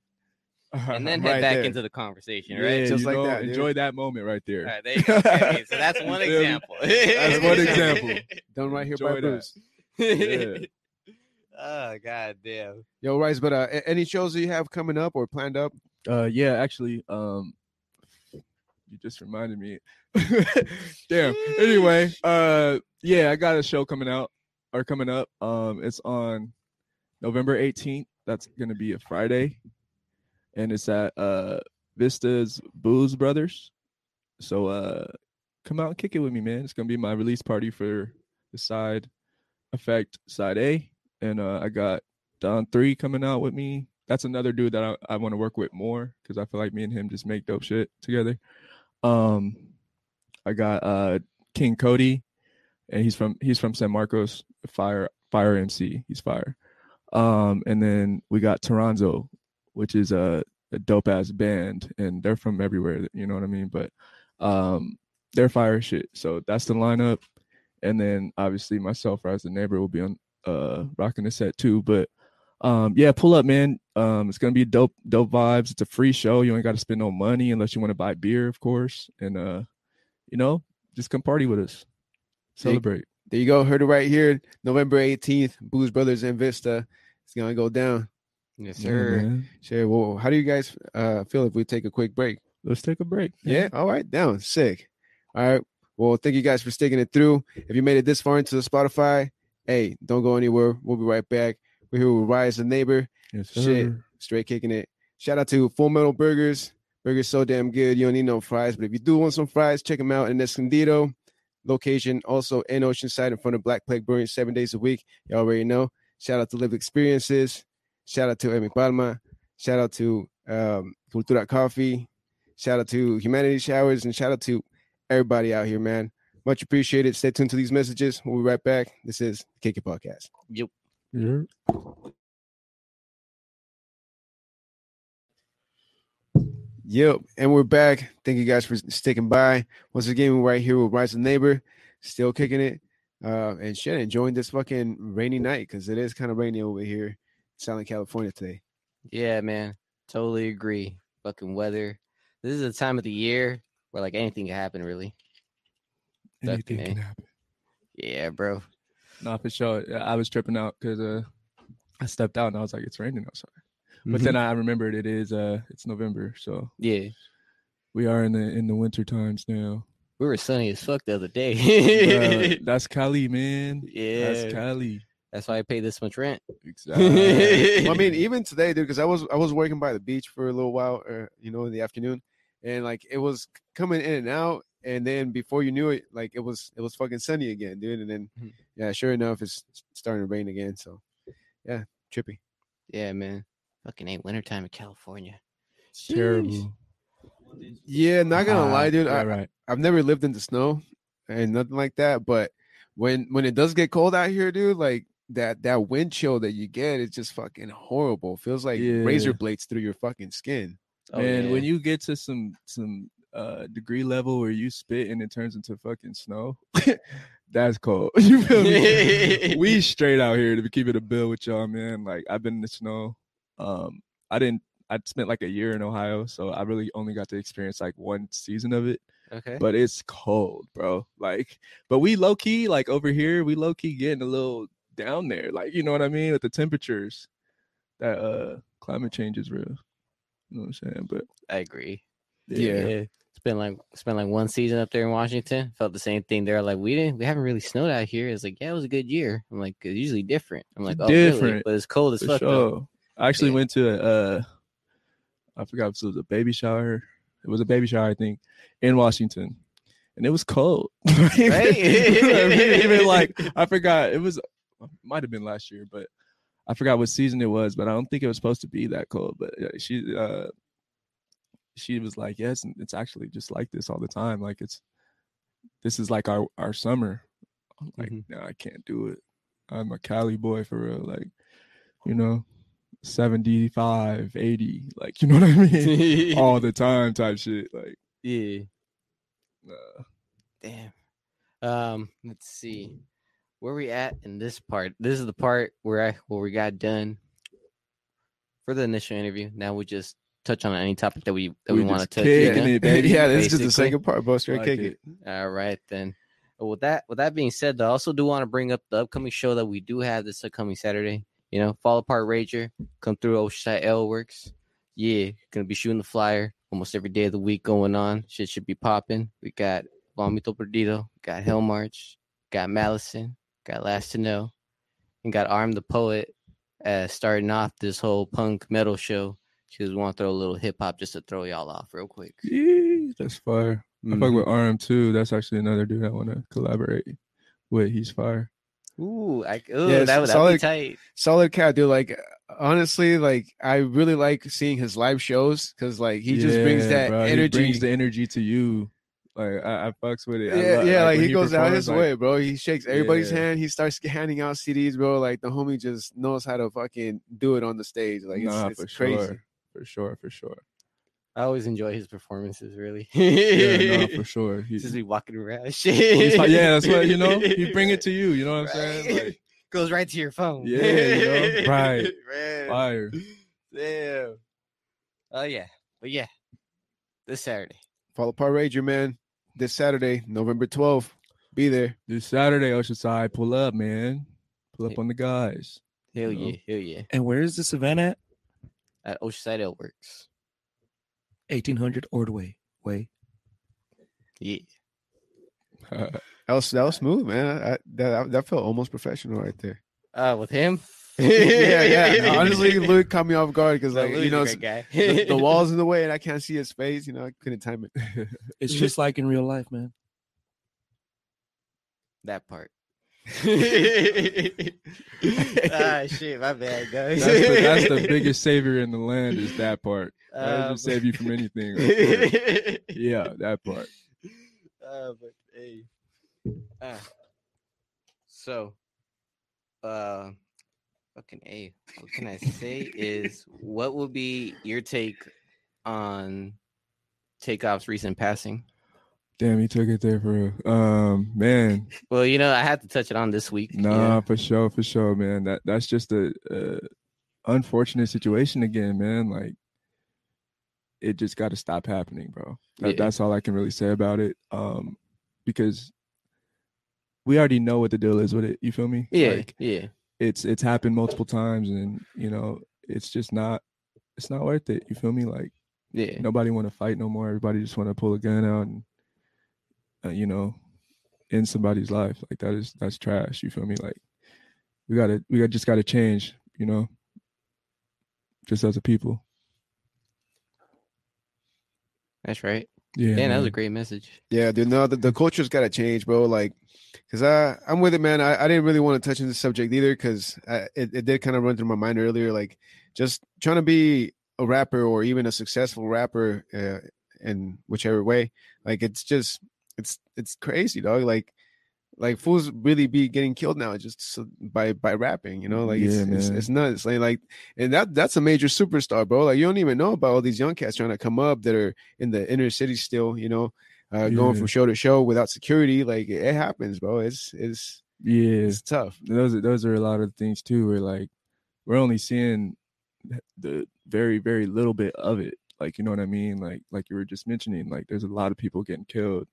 and then head Right back there. into the conversation, yeah, right? Just like know, that, dude. enjoy that moment right there. All right, there you go. Okay, so that's one You feel me? example. That's one example. Done right here Enjoy by that. Bruce. Yeah. oh god damn. Yo, Rice, but uh, any shows that you have coming up or planned up? Uh, yeah, actually, um, you just reminded me. Damn. Anyway, uh, yeah, I got a show coming out or coming up. Um, it's on November 18th. That's gonna be a Friday, and it's at uh Vista's Booze Brothers. So uh, come out and kick it with me, man. It's gonna be my release party for the side effect side A, and uh, I got Don Three coming out with me. That's another dude that I, I want to work with more because I feel like me and him just make dope shit together. Um, I got uh King Cody, and he's from he's from San Marcos. Fire Fire MC. He's fire. Um, and then we got Toronzo, which is a, a dope ass band, and they're from everywhere. You know what I mean? But um, they're fire shit. So that's the lineup. And then obviously myself as the neighbor will be on uh rocking the set too. But um yeah, pull up, man. Um it's gonna be dope, dope vibes. It's a free show. You ain't gotta spend no money unless you want to buy beer, of course. And uh, you know, just come party with us. There you- Celebrate. There you go. Heard it right here. November 18th, Booze Brothers in Vista. It's gonna go down. Yes, Yeah, sir. man. Sure. Well, how do you guys uh, feel if we take a quick break? Let's take a break. Yeah. All right. Down. Sick. All right. Well, thank you guys for sticking it through. If you made it this far into the Spotify, hey, don't go anywhere. We'll be right back. We're here with Rys the Neighbor, Yes, Shit. straight kicking it. Shout out to Full Metal Burgers. Burgers so damn good. You don't need no fries, but if you do want some fries, check them out in Escondido location. Also in Oceanside in front of Black Plague Brewing seven days a week. You already know. Shout out to Live Experiences. Shout out to Emi Palma. Shout out to um, Cultura Coffee. Shout out to Humanity Showers and shout out to everybody out here, man. Much appreciated. Stay tuned to these messages. We'll be right back. This is Kick It Podcast. Yep. Yeah. Yep, and we're back. Thank you guys for sticking by. Once again, we're right here with Rys the Neighbor, still kicking it. Uh, and shit, enjoying this fucking rainy night because it is kind of rainy over here in Southern California today. Yeah, man. Totally agree. Fucking weather. This is a time of the year where like anything can happen, really. Anything Fucking can A. happen. Yeah, bro. Nah, for sure. I was tripping out because uh, I stepped out and I was like, it's raining outside. Mm-hmm. But then I remembered it is uh, it's November, so Yeah. we are in the in the winter times now. We were sunny as fuck the other day. Bruh, that's Cali, man. yeah. That's Cali. That's why I pay this much rent. Exactly. well, I mean, even today, dude, because I was I was working by the beach for a little while, uh, you know, in the afternoon, and like it was coming in and out, and then before you knew it, like it was it was fucking sunny again, dude, and then Mhm. yeah, sure enough, it's starting to rain again. So yeah, trippy. Yeah, man. Fucking ain't wintertime in California. It's terrible. Yeah, not gonna Ah, lie, dude. Yeah, I, right. I've never lived in the snow and nothing like that. But when when it does get cold out here, dude, like that that wind chill that you get, it's just fucking horrible. Feels like razor blades through your fucking skin. Oh, Man, when you get to some some uh degree level where you spit and it turns into fucking snow, that's cold. You feel me? we straight out here to keep it a bill with y'all, man. Like I've been in the snow. Um, I didn't. I spent like a year in Ohio, so I really only got to experience like one season of it. Okay. But it's cold, bro. Like, but we low key like over here, we low key getting a little down there. Like, you know what I mean? With the temperatures, that uh climate change is real. You know what I'm saying? But I agree. Yeah. Spent like spent like one season up there in Washington. Felt the same thing. They're like, we didn't, we haven't really snowed out here. It's like, yeah, it was a good year. I'm like, it's usually different. I'm like, oh, really? Different, but it's cold as fuck. sure. I actually Yeah. went to a, uh, I forgot if it was a baby shower. It was a baby shower, I think, in Washington, and it was cold. Right? even, even like I forgot it was might have been last year, but I forgot what season it was. But I don't think it was supposed to be that cold. But she uh, she was like, "Yes, it's actually just like this all the time. Like it's this is like our our summer." I'm like, Mhm. "No, I can't do it. I'm a Cali boy for real. Like, you know." 75 80 like you know what i mean all the time type shit like yeah. uh, Damn. Um, let's see. Where we at in this part? This is the part where I where we got done for the initial interview. Now we just touch on any topic that we that we, We want to touch. kicking you know? it, baby. yeah, this is just the second part, bro. Straight like kick it. it. All right then. Well, With that with that being said, though, I also do want to bring up the upcoming show that we do have this upcoming Saturday. You know, Fall Apart Rager, come through Oceanside L Works. Yeah, gonna be shooting the flyer almost every day of the week going on. Shit should be popping. We got Vomito Perdido, got Hell March, got Malison, got Last to Know, and got Arm the Poet uh, starting off this whole punk metal show. She just want to throw a little hip hop just to throw y'all off real quick. Yeah, that's fire. I fuck Mhm. with RM too. That's actually another dude I want to collaborate with. He's fire. Ooh, I, ooh Yeah, that would be solid- tight. solid cat, dude. Like honestly, like I really like seeing his live shows because like he just brings that bro. He energy. brings the energy to you. Like I, I fucks with it. Yeah, love- yeah, like, when he goes out his like, way, bro. He shakes everybody's Yeah. hand. He starts handing out CDs, bro. Like the homie just knows how to fucking do it on the stage. Like it's, nah, it's crazy. sure, for sure, for sure. I always enjoy his performances, really. Yeah, no, for sure. He, Just be walking around. Shit. like, yeah, that's what you know. He bring it to you. You know what I'm saying? Right. Like Goes right to your phone. Yeah, you know? Right. Man. fire. Damn. Oh yeah. But yeah. This Saturday. Fall apart Rager, man. This Saturday, November 12th. Be there. This Saturday, Oceanside, pull up, man. Pull up Yeah. on the guys. Hell You know? yeah. Hell yeah. And where is this event at? At Oceanside L Works. 1800 Ordway Way. Yeah. That was that was smooth, man. I, that that felt almost professional right there. Uh with him. yeah, yeah. Honestly, Luke caught me off guard because like Louis you know is a great guy. the, the wall's in the way and I can't see his face. You know, I couldn't time it. It's just like in real life, man. that part. Ah shit, my bad, guys. That's the, that's the biggest savior in the land is that part. That'll Um, save you from anything. yeah, that part. Uh, but hey, ah. so, uh, fucking a. What can I say? is what would be your take on Takeoff's recent passing? Damn, he took it there for real. Um, man, Well, you know, I had to touch it on this week. nah, for sure, for sure, man. That that's just a, a unfortunate situation again, man. Like, it just got to stop happening, bro. That, Yeah. That's all I can really say about it. Um, because we already know what the deal is with it. You feel me? Yeah, Like, yeah, it's it's happened multiple times, and you know, it's just not it's not worth it. You feel me? Like. yeah. nobody want to fight no more. Everybody just want to pull a gun out and, you know, in somebody's life. Like that is that's trash. You feel me? Like we gotta we got just gotta change. You know, just as a people. That's right. Yeah, Man, that was a great message. Yeah, dude. No, the, the culture's got to change, bro. Like, cause I I'm with it, man. I, I didn't really want to touch on this subject either, cause I, it it did kind of run through my mind earlier. Like, just trying to be a rapper or even a successful rapper, uh, in whichever way. Like, it's just it's it's crazy, dog. Like. Like fools really be getting killed now just so, by by rapping, you know. Like it's, Yeah, it's man. it's nuts. Like, like and that that's a major superstar, bro. Like you don't even know about all these young cats trying to come up that are in the inner city still, you know, uh, going from show to show without security. Like it happens, bro. It's it's yeah. it's tough. Those are those are a lot of things too. Where like we're only seeing the very very little bit of it. Like you know what I mean? Like like you were just mentioning. Like there's a lot of people getting killed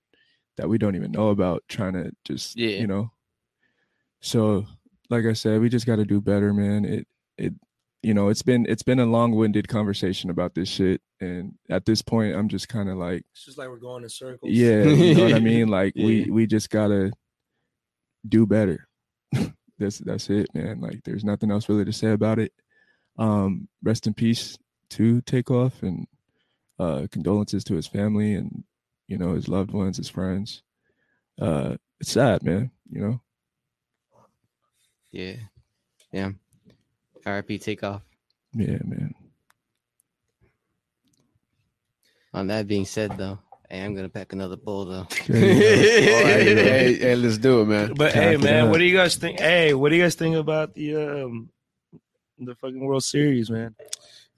that we don't even know about. Trying to just Yeah. you know. So like I said, we just got to do better, man. It it you know it's been it's been a long-winded conversation about this shit, and at this point, I'm just kind of like, It's just like we're going in circles. yeah, you know what I mean. Like we Yeah. we just gotta do better. that's that's it, man. Like there's nothing else really to say about it. Um, rest in peace to Takeoff, and uh, condolences to his family and you know his loved ones, his friends. Uh, it's sad, man. You know. Yeah. Yeah. RIP takeoff. Yeah, man. On that being said, though, hey, I'm gonna pack another bowl though. All right, hey, hey, let's do it, man. But Pack hey, man, up. what do you guys think? Hey, what do you guys think about the um the fucking World Series, man?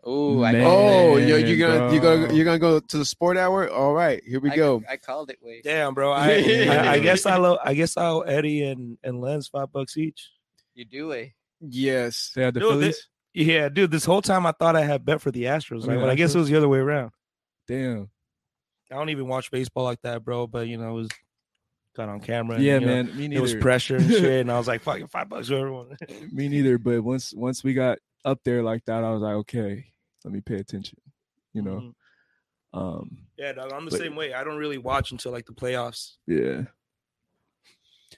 Oh, I, Man. Oh, you're, you're gonna you bro. gonna you're gonna go to the sport hour. All right, here we I, go. I called it. Wait, Damn, bro. I I, I guess I will I guess I'll Eddie and and Lens five bucks each. you do it. Yes. They had the Dude, Phillies. Yeah, dude. This whole time I thought I had bet for the Astros, like, yeah, but I guess it was the other way around. Damn. I don't even watch baseball like that, bro. But you know, it was got on camera. and, Yeah, you know, man. Me It was pressure and shit, and I was like, "Fucking five bucks for everyone." Me neither. But once once we got up there like that, I was like, okay, let me pay attention. You know. Mhm. Um. Yeah, dog, I'm the But- same way. I don't really watch until like the playoffs. Yeah.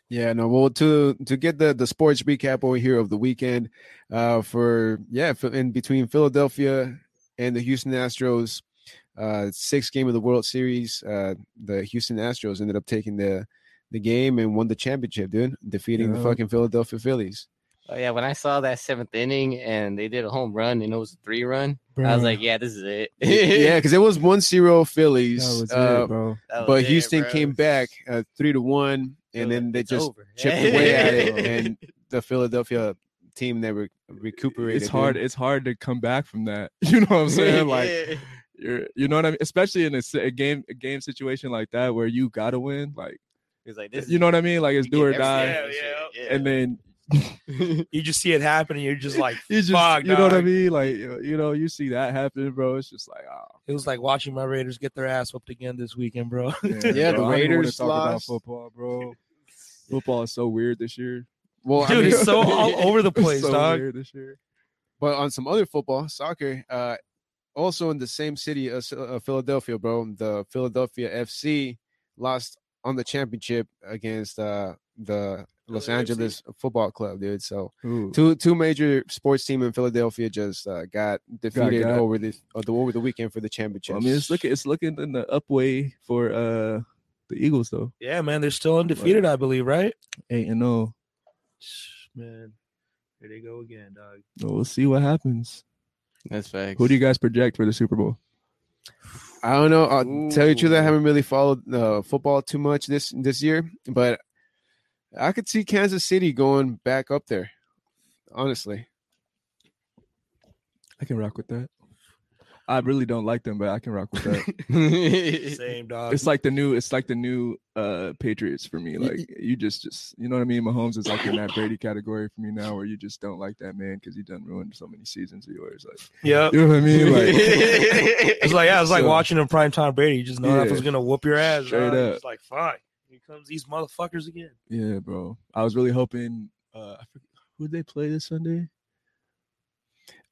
Yeah, no. Well, to to get the the sports recap over here of the weekend, uh, for yeah, for, in between Philadelphia and the Houston Astros, uh, sixth game of the World Series, uh, the Houston Astros ended up taking the the game and won the championship, dude, defeating the fucking Philadelphia Phillies. Oh yeah, when I saw that seventh inning and they did a home run and it was a three run, I was like, yeah, this is it. yeah, because it was one zero that Phillies, was uh, it, bro. That was but it, Houston bro. came back uh, three to one, and was then they "It's just over." chipped away at it, and the Philadelphia team never recuperated. It's hard. dude. It's hard to come back from that. You know what I'm saying? Like you're, you know what I mean? Especially in a, a game, a game situation like that where you gotta win. Like He was like, this. you know what I mean? Like it's do or die. and Yeah, And then You just see it happen, and you're just like, you just, "Fuck, you know what I mean? Like you you know, you see that happen, bro. It's just like, oh, It was like watching my Raiders get their ass whooped again this weekend, bro. man, Yeah, bro, the I don't even wanna Raiders talk about lost. football, bro. Football is so weird this year. well, I Dude, mean, it's so all over the place, so dog. weird this year. But on some other football, soccer, uh, also in the same city as uh, Philadelphia, bro, the Philadelphia FC lost on the championship against uh, the Los Philly FC. Angeles Football Club, dude. So Ooh. two two major sports team in Philadelphia just uh, got defeated got. over the uh, the over the weekend for the championship. I mean, it's looking it's looking in the up way for uh the Eagles though. Yeah, man, they're still undefeated, I believe, right? Eight and oh. Man, here they go again, dog. Well, we'll see what happens. That's facts. Who do you guys project for the Super Bowl? I don't know. I'll tell you the truth, I haven't really followed uh, football too much this this year, but I could see Kansas City going back up there. Honestly, I can rock with that. I really don't like them, but I can rock with that. Same dog. it's like the new it's like the new uh Patriots for me. Like you just just you know what I mean? Mahomes is like in that Brady category for me now where you just don't like that man because he done ruined so many seasons of yours. Like yeah. you know what I mean? Like It's like yeah, it's like So- watching a prime time Brady. You just know that Yeah. was gonna whoop your ass. Straight dog. up. It's like fine. Here comes these motherfuckers again. Yeah, bro. I was really hoping uh I forget, who did they play this Sunday?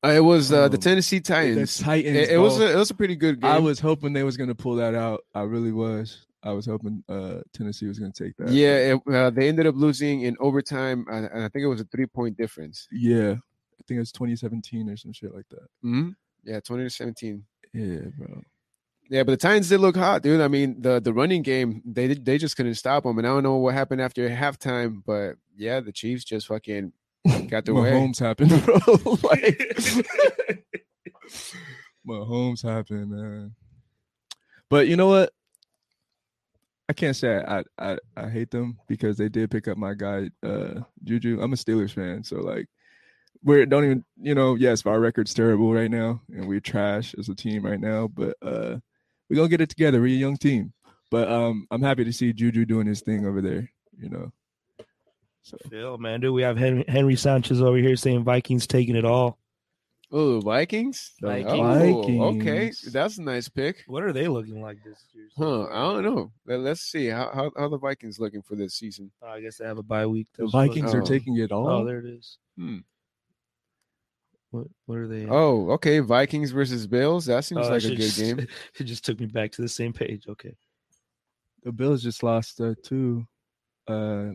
uh, it was uh, the Um, Tennessee The Titans. Titans. It, it was a, it was a pretty good game. I was hoping they was gonna pull that out. I really was. I was hoping uh Tennessee was gonna take that. yeah. It, uh, they ended up losing in overtime, and I think it was a three point difference. Yeah. I think it was 2017 or some shit like that. Mm-hmm. Yeah, twenty to seventeen. Yeah, bro. Yeah, but the Titans did look hot, dude. I mean, the the running game they they just couldn't stop them, and I don't know what happened after halftime, but yeah, the Chiefs just fucking got their way. Mahomes happened, bro. like Mahomes happened, man. But you know what? I can't say I, I I hate them because they did pick up my guy uh Juju. I'm a Steelers fan, so like we're don't even you know yes our record's terrible right now and we're trash as a team right now, but uh we're gonna get it together. We're a young team, but um I'm happy to see Juju doing his thing over there. You know, so Phil, man, dude, we have Henry, Henry Sanchez over here saying Vikings taking it all. Oh, Vikings. The Vikings. Oh, okay, that's a nice pick. What are they looking like this year? Huh? I don't know. Let- Let's see how how, how the Vikings looking for this season. Oh, I guess they have a bye week. The Those Vikings are Oh. taking it all. Oh, there it is. Hmm. What what are they? at? Oh, okay. Vikings versus Bills. That seems Oh, like a good just- game. It just took me back to the same page. Okay. The Bills just lost uh, two uh,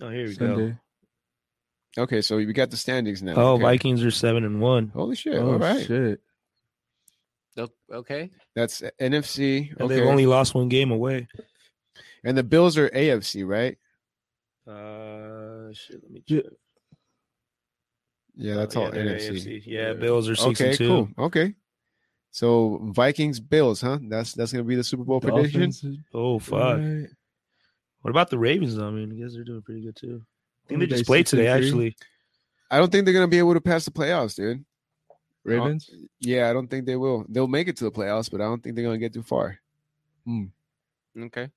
Oh, here we go. Okay, so we got the standings now. Oh, okay. Vikings are seven and one, Holy shit! Oh All right, shit! Okay. that's NFC. and Okay, they've only lost one game away. and the Bills are AFC, right? Uh, shit. Let me Yeah. check. Yeah, that's Oh, all yeah, they're NFC. Yeah, Bills are six Okay, and two. cool. Okay, so Vikings Bills, huh? That's that's gonna be the Super Bowl prediction. Oh fuck. right? What about the Ravens? though? I mean, I guess they're doing pretty good too. I think they just played today. Actually, I don't think they're gonna be able to pass the playoffs, dude. Ravens. Yeah, I don't think they will. They'll make it to the playoffs, but I don't think they're gonna get too far. Okay.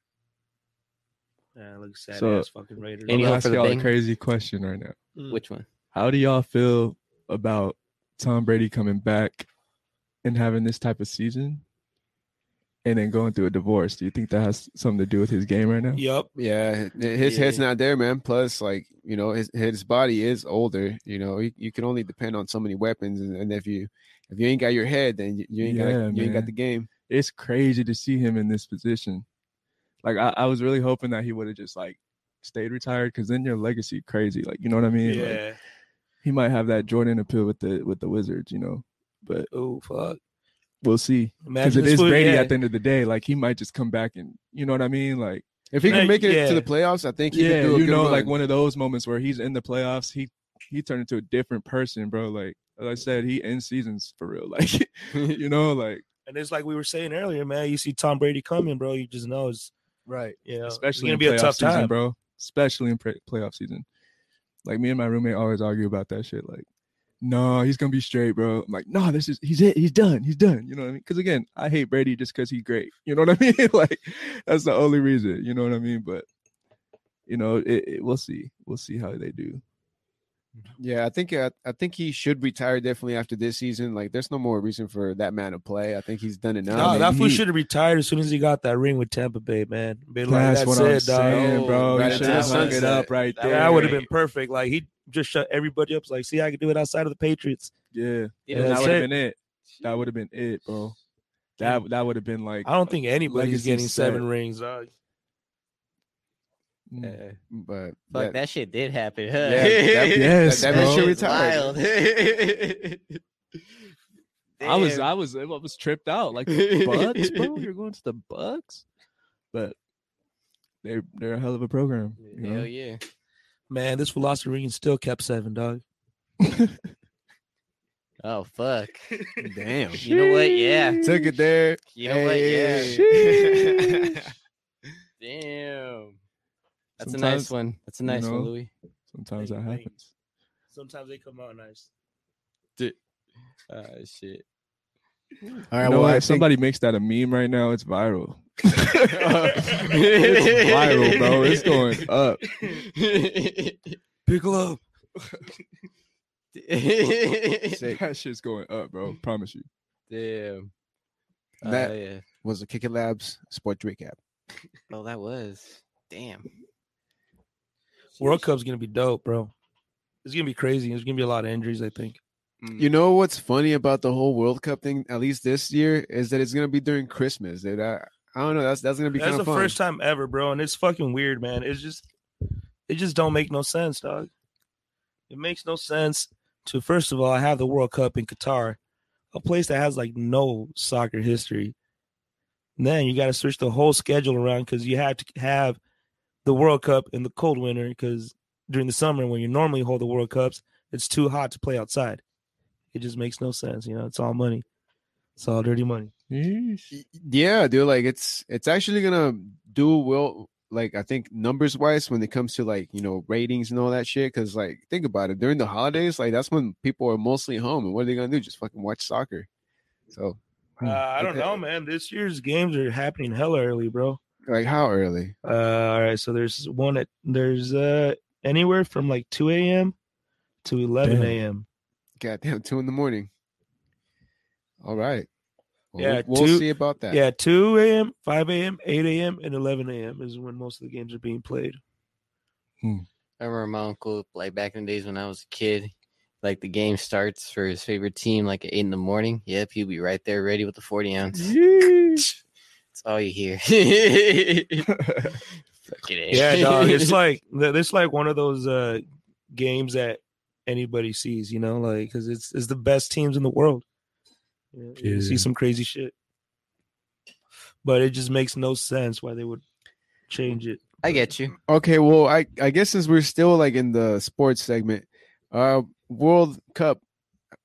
yeah, look sad So- ass fucking Raiders. Any I'm hope for asking the y'all a crazy question right now. Mm. Which one? How do y'all feel about Tom Brady coming back and having this type of season, and then going through a divorce? Do you think that has something to do with his game right now? Yep. Yeah, his head's not there, man. Plus, like you know, his his body is older. You know, you, you can only depend on so many weapons, and, and if you if you ain't got your head, then you, you ain't Yeah, got you ain't got the game. It's crazy to see him in this position. Like I, I was really hoping that he would have just like stayed retired because then your legacy crazy. Like you know what I mean? Like, Yeah. He might have that Jordan appeal with the with the Wizards, you know. But Oh fuck. we'll see. Because Imagine it this is fool- Brady yeah. at the end of the day. Like he might just come back and you know what I mean? Like If he Yeah, can make it yeah. to the playoffs, I think he yeah, can do a you good know, run. like one of those moments where he's in the playoffs, he he turned into a different person, bro. Like as I said, he ends seasons for real. Like you know, like And it's like we were saying earlier, man. You see Tom Brady coming, bro. You just know it's right, you know especially it's gonna be a tough season, time, bro. Especially in pre- playoff season. Like me and my roommate always argue about that shit. Like, no, he's gonna be straight, bro. I'm like, no, this is he's it. He's done. He's done. You know what I mean? Because again, I hate Brady just because he's great. You know what I mean? like, that's the only reason. You know what I mean? But you know, it, it, we'll see. We'll see how they do. Yeah, I think uh, I think he should retire definitely after this season. Like, there's no more reason for that man to play. I think he's done enough. No, man, that fool he- should have retired as soon as he got that ring with Tampa Bay, man. Been like, That's that's, what I'm dog. saying, bro. right He should have hung it up right That there. That would have been perfect. Like he just shut everybody up. It's like, see, I could do it outside of the Patriots. Yeah, Yeah, that would have been it. That would have been it, bro. That that would have been like, I don't think anybody's Legacy getting set. seven rings. Dog. Mm, uh, but fuck, that- that, shit did happen. Huh? Yeah, that- Yes, that, that man bro. should It's wild. I was I was I was tripped out. Like the Bucks, bro. You're going to the Bucks, but they're they're a hell of a program. You know? Hell yeah. Man, this fool lost the ring and still kept seven, dog. Oh fuck. Damn. You know what? Yeah. Took it there. You know what? Yeah. Damn. That's a nice one. That's a you nice know, one, Louis. Sometimes that Thank you, happens. Sometimes they come out nice. Ah, shit. All right. You know well, what? I If think, somebody makes that a meme right now, it's viral. it's viral, bro. It's going up. Piccolo. Sick. That shit's going up, bro. Promise you. Damn. That- Oh, yeah. was the Kick It Labs Sport Recap. Oh, that was. Damn. World Cup's gonna be dope, bro. It's gonna be crazy. There's gonna be a lot of injuries, I think. Mm. You know what's funny about the whole World Cup thing, at least this year, is that it's gonna be during Christmas. Dude. I, I don't know. That's that's gonna be That's the fun. first time ever, bro, and it's fucking weird, man. It's just, it just don't make no sense, dog. It makes no sense to first of all I have the World Cup in Qatar, a place that has like no soccer history. And then you got to switch the whole schedule around because you have to have the World Cup in the cold winter because during the summer when you normally hold the World Cups, it's too hot to play outside. It just makes no sense, you know. It's all money. It's all dirty money. Yeah, dude. Like it's it's actually gonna do well. Like I think numbers wise, when it comes to like you know ratings and all that shit. Because like think about it, during the holidays, like that's when people are mostly home, and what are they gonna do? Just fucking watch soccer. So Uh, I don't know, man. This year's games are happening hella early, bro. Like how early? Uh, all right, so there's one at there's uh anywhere from like 2 a.m. to 11 Damn. a.m. Goddamn, two in the morning. All right. Well, Yeah, we'll two- see about that. Yeah, 2 a.m., 5 a.m., 8 a.m., and 11 a.m. is when most of the games are being played. I remember my uncle, like back in the days when I was a kid, like the game starts for his favorite team, like at eight in the morning. Yep, he'll be right there ready with the 40 ounce. Yeesh. That's all you hear. Yeah, dog. It's like it's like one of those uh games that anybody sees, you know, like because it's it's the best teams in the world. You, know, you see some crazy shit, but it just makes no sense why they would change it. I get you. Okay, well, I I guess since we're still like in the sports segment, uh, World Cup,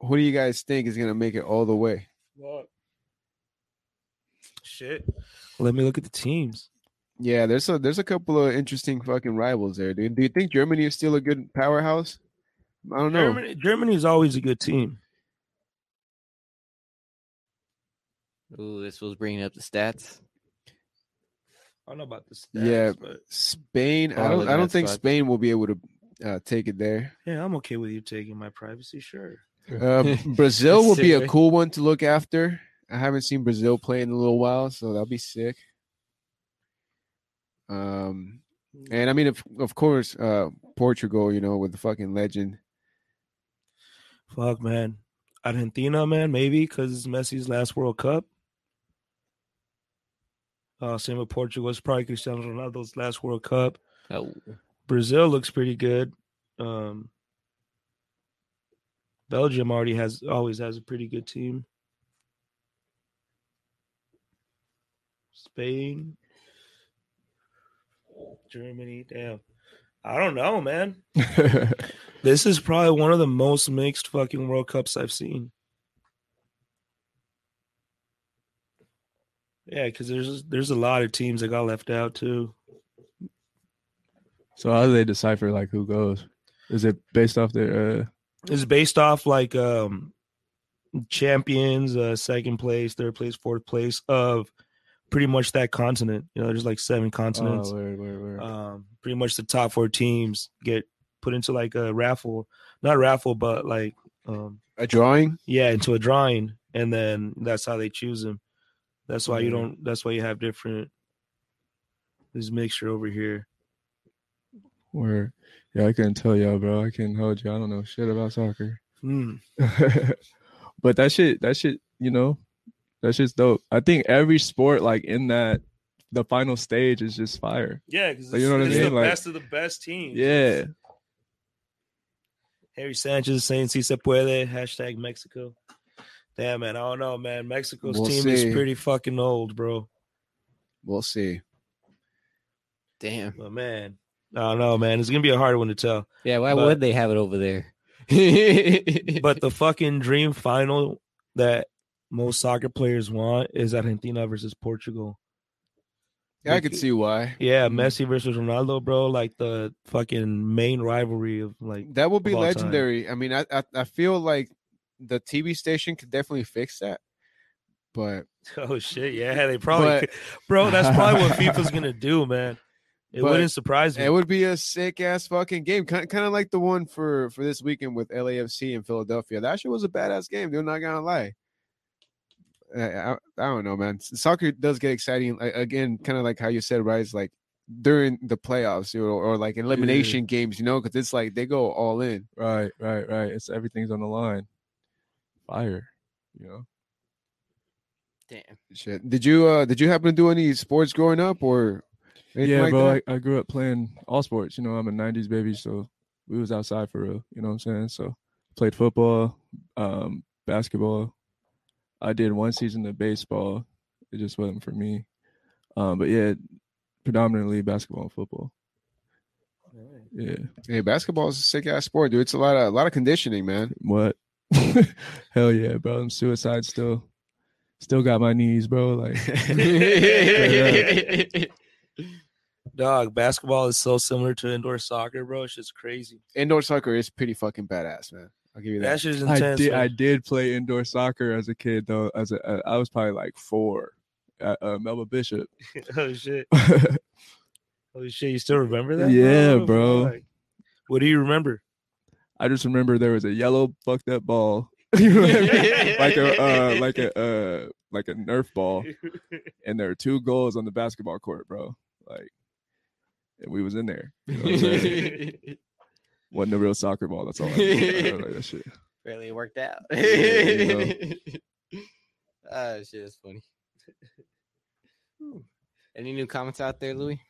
who do you guys think is gonna make it all the way? Shit. Let me look at the teams. Yeah, there's a there's a couple of interesting fucking rivals there, dude. Do you think Germany is still a good powerhouse? I don't know. Germany, Germany is always a good team. Ooh, this was bringing up the stats. I don't know about the stats, Yeah. but Spain, I don't I don't think squad. Spain will be able to uh, take it there. yeah, I'm okay with you taking my privacy. Sure. Uh, Brazil will be a cool one to look after. I haven't seen Brazil play in a little while, so that'll be sick. Um, and I mean, of of course, uh, Portugal, you know, with the fucking legend. Fuck, man. Argentina, man, maybe because it's Messi's last World Cup. Uh, same with Portugal. It's probably Cristiano Ronaldo's last World Cup. Oh, Brazil looks pretty good. Um, Belgium already has always has a pretty good team. Spain, Germany, damn. I don't know, man. This is probably one of the most mixed fucking World Cups I've seen. Yeah, because there's there's a lot of teams that got left out too. so how do they decipher like who goes? Is it based off their uh It's based off like um champions, uh second place, third place, fourth place of pretty much that continent. You know, there's like seven continents. oh, word, word, word. um pretty much the top four teams get put into like a raffle, not raffle, but like um A drawing. yeah, into a drawing, and then that's how they choose them. That's why you don't. That's why you have different. This mixture over here. Where, Yeah, I couldn't tell y'all, bro. I couldn't hold you. I don't know shit about soccer. Hmm. but that shit, that shit, you know, that just dope. I think every sport, like in that, the final stage is just fire. Yeah, because Like, you know what I mean? the Like- best of the best teams. Yeah. Harry Sanchez saying "Si se puede." Hashtag Mexico. Damn man, I don't know, man. Mexico's We'll team see. is pretty fucking old, bro. We'll see. damn. But man, I don't know, man. It's gonna be a hard one to tell. Yeah, why But- would they have it over there? But the fucking dream final that most soccer players want is Argentina versus Portugal. Yeah, I Like, could see why. Yeah, Mhm. Messi versus Ronaldo, bro. Like the fucking main rivalry of like. That would be all time. legendary. I mean, I, I I feel like the TV station could definitely fix that, but Oh shit! Yeah, they probably, But- bro. That's probably what FIFA's gonna do, man. It wouldn't surprise me. it would be a sick ass fucking game, kind kind of like the one for for this weekend with LAFC in Philadelphia. That shit was a badass game. Dude, not gonna lie. I, I, I don't know, man. Soccer does get exciting a- again, kind of like how you said, right? It's like during the playoffs you know, or like elimination games, you know, because it's like they go all in. Right, right, right. It's everything's on the line. Fire, you know. damn. Shit. Did you uh did you happen to do any sports growing up or yeah, like bro. I, I grew up playing all sports. You know, I'm a '90s baby, so we was outside for real. You know what I'm saying? So played football, um, basketball. I did one season of baseball. It just wasn't for me. Um, but yeah, predominantly basketball and football. Yeah. Hey, basketball is a sick ass sport, dude. It's a lot of a lot of conditioning, man. What? Hell yeah, bro. I'm suicide still. Still got my knees, bro. Like Dog, basketball is so similar to indoor soccer, bro. It's just crazy. Indoor soccer is pretty fucking badass, man. I'll give you That that. shit is I intense. did. man. I did play indoor soccer as a kid, though. As a, uh, was probably like four at uh, Melba Bishop. oh shit! Oh shit! You still remember that? Yeah, Fuck. bro. What do you remember? I just remember there was a yellow fucked up ball, You know I mean? like a uh, like a uh, like a Nerf ball, and there were two goals on the basketball court, bro. Like, and we was in there. You know what I'm saying? Wasn't a real soccer ball. That's all. I, knew. I like that shit. Really worked out. you Ah, shit, is funny. Any new comments out there, Louis?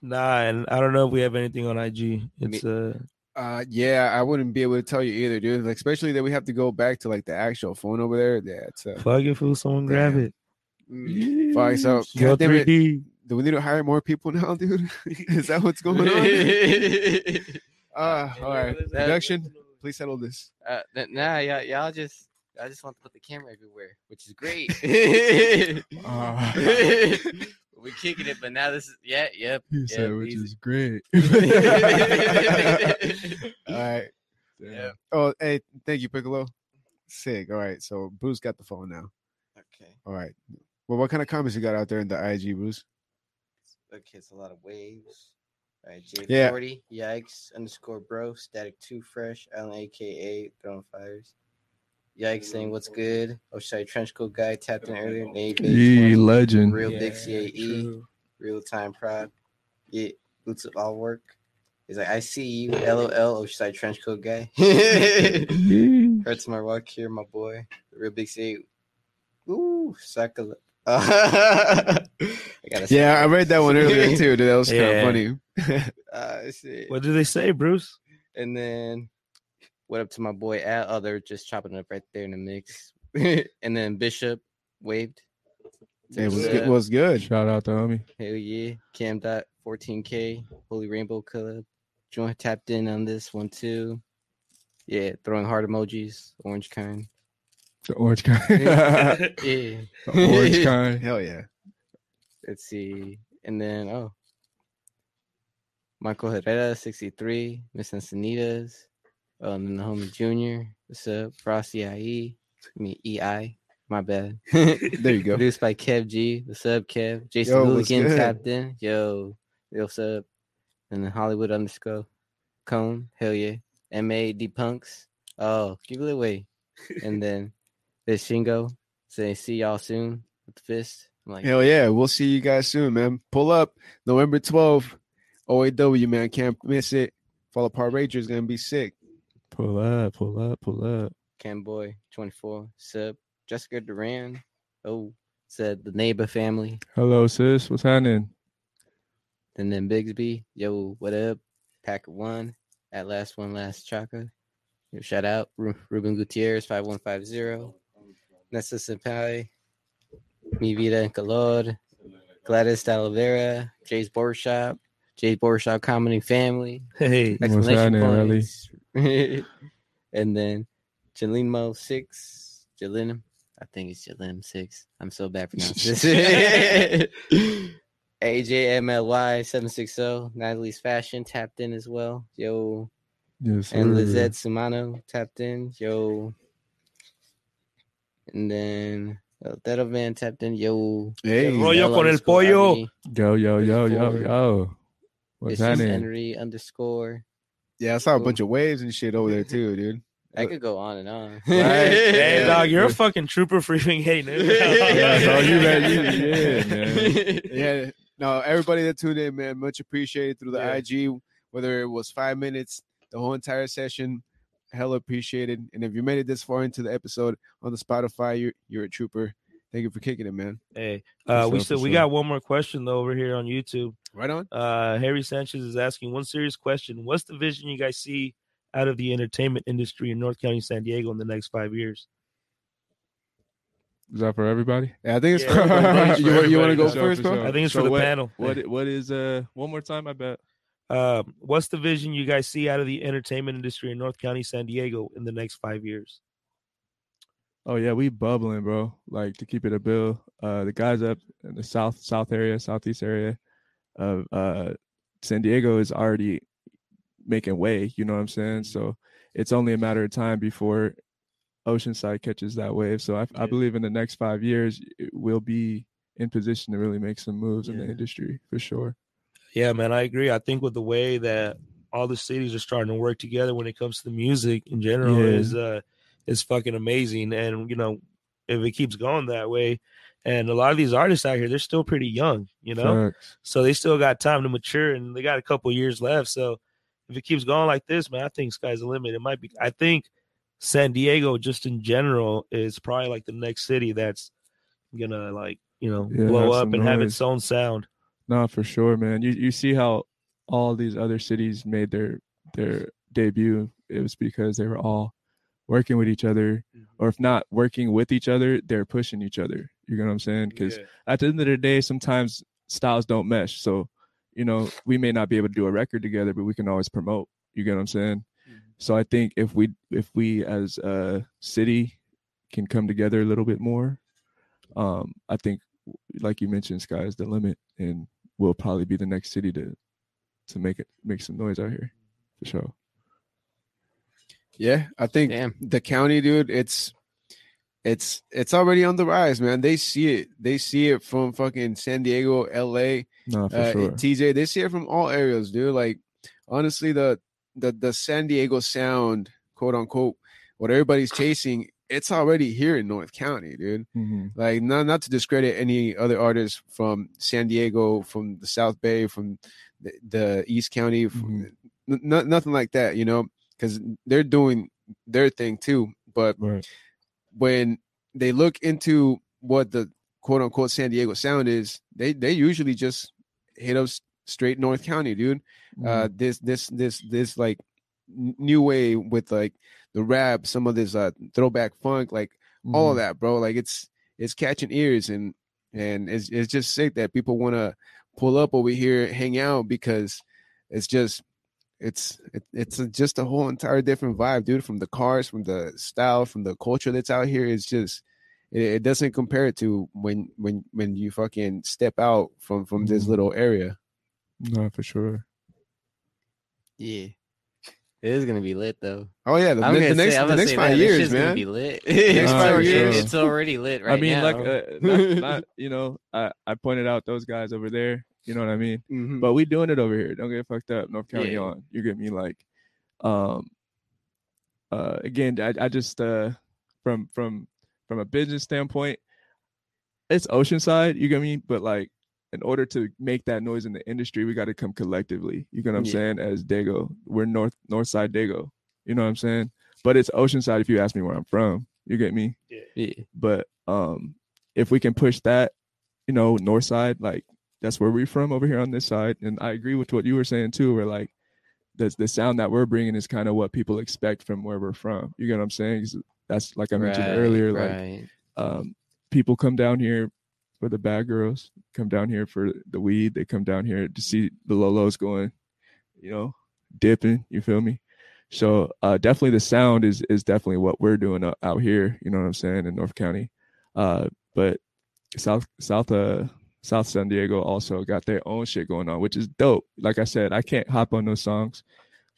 Nah, and I don't know if we have anything on IG. It's uh Uh, yeah, I wouldn't be able to tell you either, dude. Like, especially that we have to go back to like the actual phone over there. Yeah, it's uh, fuck it, fool. Someone grab Damn. it. Mm. fuck. So, Go God damn it, do we need to hire more people now, dude? Is that what's going on? Uh, all right, production. Please settle this. Uh, nah, y'all, y'all just, I just want to put the camera everywhere, which is great. Ah. We're kicking it, but now this is, yeah, yep. He Yeah, said, which easy. is great. All right. Yeah. Oh, hey, thank you, Piccolo. Sick. All right. So Bruce got the phone now. Okay. All right. Well, what kind of comments you got out there in the IG, Bruce? Okay, it's a lot of waves. All right, Jade Yeah. 40, yikes, underscore bro, static two fresh, Allen aka throwing fires. Yikes saying what's good. Oh, sorry, trench coat guy tapped in earlier. Nate Ye Bates, legend. real Yeah, big CAE, true. real time prod. Yeah, boots of all work. He's like, I see you, LOL, Oceanside oh, trench coat guy. Ye. Hurts my rock here, my boy. Real big CAE. Ooh, suck a I gotta Yeah, I read that one earlier too, dude. That was kind of funny. Uh, shit. What did they say, Bruce? And then what up to my boy Al? Oh, they're just chopping it up right there in the mix. and then Bishop waved. It was What's good. Was good. Shout out to homie. Hell yeah. Cam dot 14K. Holy Rainbow Club. Join tapped in on this one too. Yeah, throwing heart emojis, orange kind. The orange kind. Yeah. the orange kind. Hell yeah. Let's see. And then oh. Michael Herrera, 63, Miss Encinitas. Oh, and then the homie Junior. What's up? Frosty IE. I mean EI. My bad. There you go. Produced by Kev G. What's up, Kev? Jason Yo, what's Hooligan tapped in. Yo, yo, what's up? And then Hollywood underscore Cone. Hell yeah. MA D Punks. Oh, give it away. and then there's Shingo saying see y'all soon with the fist. I'm like, Hell yeah. We'll see you guys soon, man. Pull up November 12th. OAW, man. Can't miss it. Fall Apart Rager is going to be sick. Pull up, pull up, pull up. Cam Boy 24. Sub Jessica Duran. Oh, said the neighbor family. Hello, sis. What's happening? And then Bigsby, yo, what up? Packer one, at last one, last chaka. Yo, shout out Ru- Ruben Gutierrez, 5150. Nessa Mi Vida en Calor, Gladys Talavera, Jay's Barbershop, Jay's Barbershop Comedy Family, Hey, What's exclamation points. and then Jalinmo 6, Jalinum. I think it's Jalim 6. I'm so bad pronouncing this. AJMLY 760, Natalie's Fashion tapped in as well. Yo. Yes, And. Lizette Sumano tapped in. Yo. And then El Dedo Van tapped in. Yo. Hey. El rollo L con el underscore pollo. RB, Yo, yo, yo, yo, Forward. yo. What's It's just happening? Henry underscore. Yeah, I saw a Cool. bunch of waves and shit over there too, dude. I could go on and on. Right. hey, Yeah. dog, you're a fucking trooper for even getting it. Yeah, bro, you bet you did, man. yeah. No, everybody that tuned in, man, much appreciated through the Yeah. IG, whether it was five minutes, the whole entire session, hella appreciated. And if you made it this far into the episode on the Spotify, you're you're a trooper. Thank you for kicking it, man. Hey, uh, we still for we got one more question though over here on YouTube. Right on. Uh, Harry Sanchez is asking one serious question: What's the vision you guys see out of the entertainment industry in North County, San Diego, in the next five years? Is that for everybody? Yeah, I think it's Yeah, for everybody, everybody. for you, want- you want to go for first, bro? sure. I think it's So for the what- panel. What what is uh one more time? I bet. Uh, what's the vision you guys see out of the entertainment industry in North County, San Diego, in the next five years? Oh yeah, we bubbling, bro. Like to keep it a bill. Uh, the guys up in the south south area, southeast area of uh San Diego is already making way. You know what I'm saying? So it's only a matter of time before Oceanside catches that wave. So I, Yeah. I believe in the next five years it will be in position to really make some moves in the industry for sure. Yeah, man, I agree. I think with the way that all the cities are starting to work together when it comes to the music in general Yeah. is uh is fucking amazing. And you know, if it keeps going that way, and a lot of these artists out here, they're still pretty young, you know, Facts. so they still got time to mature and they got a couple years left. So if it keeps going like this, man, I think sky's the limit. It might be. I think San Diego, just in general, is probably like the next city that's gonna like you know Yeah, blow up and have its own sound. No, for sure, man. You you see how all these other cities made their their debut. It was because they were all working with each other, or if not working with each other, they're pushing each other. You know what I'm saying? Because at the end of the day, sometimes styles don't mesh. So, you know, we may not be able to do a record together, but we can always promote. You get what I'm saying? So I think if we if we as a city can come together a little bit more, um, I think like you mentioned, sky is the limit, and we'll probably be the next city to to make it make some noise out here for sure. Yeah, I think Damn. the county, dude, it's it's it's already on the rise, man. They see it. They see it from fucking San Diego, LA, No, for uh, sure. TJ. They see it from all areas, dude. Like honestly, the the the San Diego sound, quote unquote, what everybody's chasing, it's already here in North County, dude. hmm Like not not to discredit any other artists from San Diego, from the South Bay, from the, the East County, from, n- n- nothing like that, you know, because they're doing their thing too. But Right. when they look into what the quote unquote San Diego sound is, they they usually just hit us straight North County, dude. Mm-hmm. Uh, this this this this like new way with like the rap, some of this uh throwback funk, like all Mm-hmm. of that, bro. Like it's it's catching ears and and it's it's just sick that people want to pull up over here, hang out because it's just it's it, it's a, just a whole entire different vibe, dude. From the cars, from the style, from the culture that's out here. It's just it, it doesn't compare it to when when when you fucking step out from from this Mhm. little area. No, for sure. Yeah. It is gonna be lit though. Oh yeah, the, I'm the gonna next say, I'm the next five that. Years, shit's gonna man. be lit. Next it's, five already, years. it's already lit right I mean, now. like, uh, not, not you know, I I pointed out those guys over there. You know what I mean? Mhm. But we doing it over here. Don't get fucked up. North County Yeah. on. You get me? Like, um, uh, again, I, I just uh, from from from a business standpoint, it's Oceanside. You get me? But like, in order to make that noise in the industry, we got to come collectively. You get what I'm Yeah. saying? As Dago, we're North North Side Dago. You know what I'm saying? But it's Oceanside. If you ask me where I'm from, you get me? yeah. but um if we can push that you know north side like that's where we're from over here on this side and i agree with what you were saying too where like the, the sound that we're bringing is kind of what people expect from where we're from you get what i'm saying? that's like i mentioned Right, earlier like right. um people come down here for the bad girls come down here for the weed they come down here to see the lolos going you know dipping you feel me? So uh definitely the sound is is definitely what we're doing out, out here you know what i'm saying in north county. Uh but south south uh south san diego also got their own shit going on which is dope. Like i said i can't hop on those songs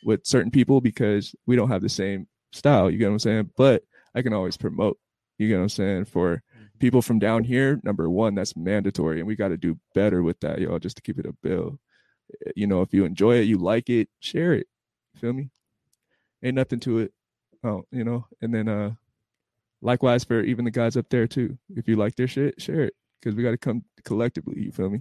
with certain people because we don't have the same style you get what i'm saying? But i can always promote you get what i'm saying for people from down here number one that's mandatory and we got to do better with that y'all just to keep it a bill. You know if you enjoy it you like it share it feel me? Ain't nothing to it oh you know and then uh likewise for even the guys up there too if you like their shit share it because we got to come collectively you feel me?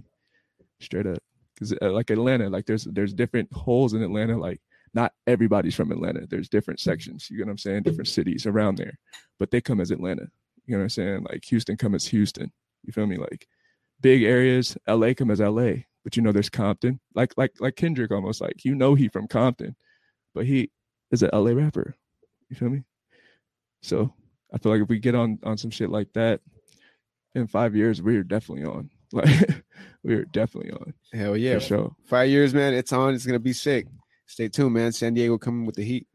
Straight up because uh, like atlanta like there's there's different holes in atlanta like not everybody's from atlanta there's different sections you get what i'm saying different cities around there but they come as atlanta you know what i'm saying like houston come as houston you feel me like big areas la come as la but you know there's compton like like like kendrick almost like you know he from compton but he is an la rapper you feel me so I feel like if we get on on some shit like that in five years, we're definitely on. Like we're definitely on Hell yeah, for sure. five years, man. It's on. It's gonna be sick. Stay tuned, man. San Diego coming with the heat.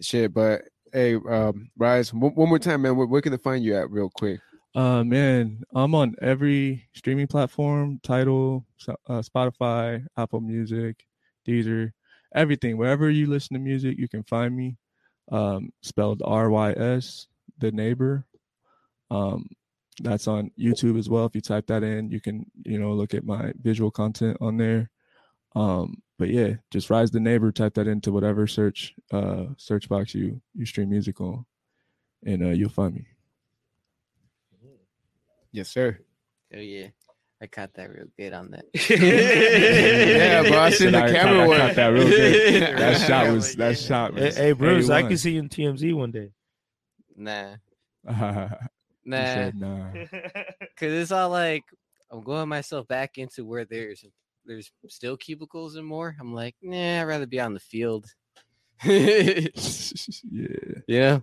Shit, but hey, um, Rys, one, one more time, man. Where, where can they find you at, real quick? Uh man, I'm on every streaming platform, title, uh, Spotify, Apple Music, Deezer, everything. Wherever you listen to music, you can find me. Um, spelled R Y S, the neighbor. Um, that's on YouTube as well. If you type that in, you can you know look at my visual content on there. Um, but yeah, just Rys the neighbor. Type that into whatever search uh search box you you stream music on, and uh, you'll find me. Yes, sir. Oh yeah, I caught that real good on that. Yeah, bro. I seen the I- I camera caught that real good. That shot was that shot Hey, was. hey Bruce, I A1. can see you in TMZ one day. Nah, He nah, said, nah. because it's all like I'm going myself back into where there's there's still cubicles and more. I'm like, nah, I'd rather be on the field. yeah. yeah,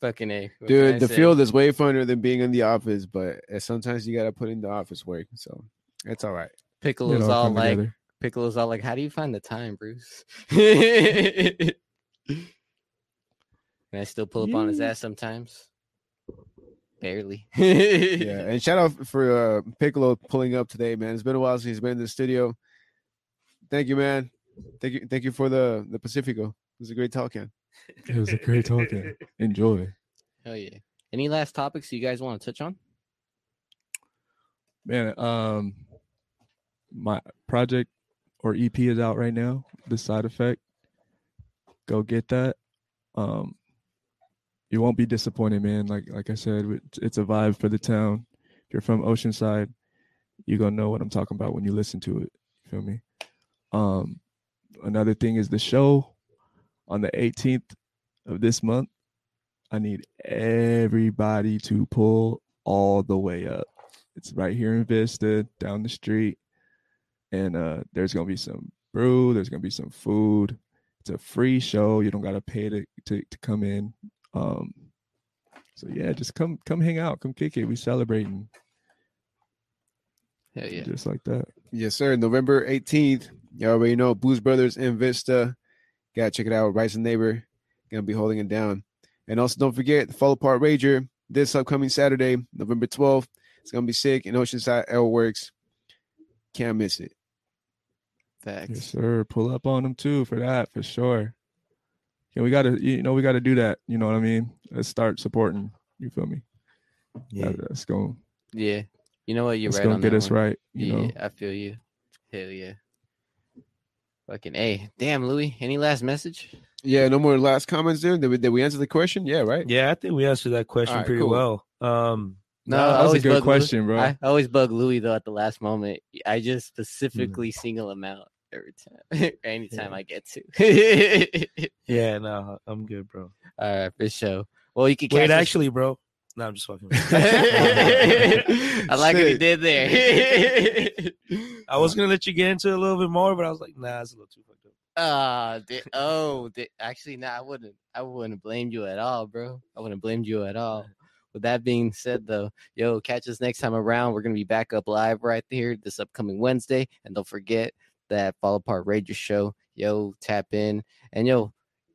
fucking a what Dude, the say? field is way funner than being in the office, but uh, sometimes you gotta put in the office work. So it's all right. Piccolo's all all like, together. Piccolo's all like, how do you find the time, Bruce? Can I still pull up on his ass sometimes? Barely. Yeah, and shout out for uh, Piccolo pulling up today, man. It's been a while since he's been in the studio. Thank you, man. Thank you, thank you for the the Pacifico. It was a great talking. It was a great talking. Enjoy. Hell yeah. Any last topics you guys want to touch on? Man, um my project or EP is out right now, The Side Effect. Go get that. Um you won't be disappointed, man. Like like I said, it's- a vibe for the town. If you're from Oceanside, you're gonna know what I'm talking about when you listen to it. You feel me? Um another thing is the show on the 18th of this month. I need everybody to pull all the way up. It's right here in Vista, down the street. And uh there's gonna be some brew, there's gonna be some food. It's a free show. You don't gotta pay to to, to come in. Um so yeah, just come come hang out, come kick it. We celebrating Hell yeah. just like that. Yes, sir. November 18th. You all already know Booze Brothers in Vista. Gotta check it out. Rys and Neighbor. Gonna be holding it down. And also don't forget the Fall Apart Rager this upcoming Saturday, November 12th. It's gonna be sick in Oceanside L Works. Can't miss it. Facts. Yes, sir. Pull up on them too for that, for sure. Yeah, we gotta you know, we gotta do that. You know what I mean? Let's start supporting. You feel me? Yeah. That- that's gonna Yeah. You know what? You're that's right gonna on get that us one. right. You yeah, know. I feel you. Hell yeah. Fucking A. Damn, Louis. Any last message? Yeah, no more last comments there. Did we, did we answer the question? Yeah, right? Yeah, I think we answered that question Alright, pretty cool. well. Um, No, That was a good bug Louis- question, bro. I always bug Louis though at the last moment. I just Mm. specifically single him out every time, anytime I get to. yeah, no, I'm good, bro. All right, for sure. Well, you can Wait, actually, bro. No, I'm just fucking. I like what you did there. I was gonna let you get into it a little bit more, but I was like, nah, it's a little too fucked up. Ah, Di- oh, actually, no, I wouldn't. I wouldn't blame you at all, bro. I wouldn't blame you at all. With that being said, though, yo, catch us next time around. We're gonna be back up live right here this upcoming Wednesday, and don't forget that Fall Apart Rager show. Yo, tap in and yo,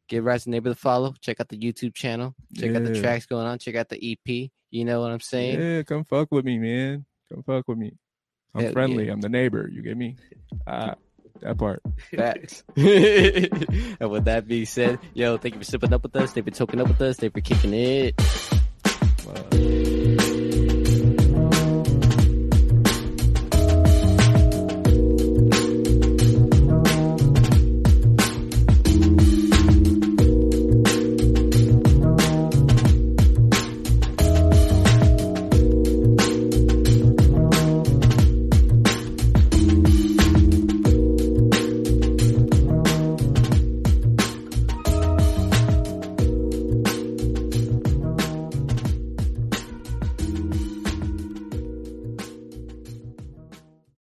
give Rys to Neighbor the follow. Check out the YouTube channel. Check out the tracks going on. Check out the EP. You know what I'm saying? Yeah, come fuck with me, man. Come fuck with me. I'm Hell friendly. yeah. I'm the neighbor. You get me? Ah, that part. Facts. and with that being said, yo, thank you for sipping up with us. They've been toking up with us. They've been kicking it. Uh,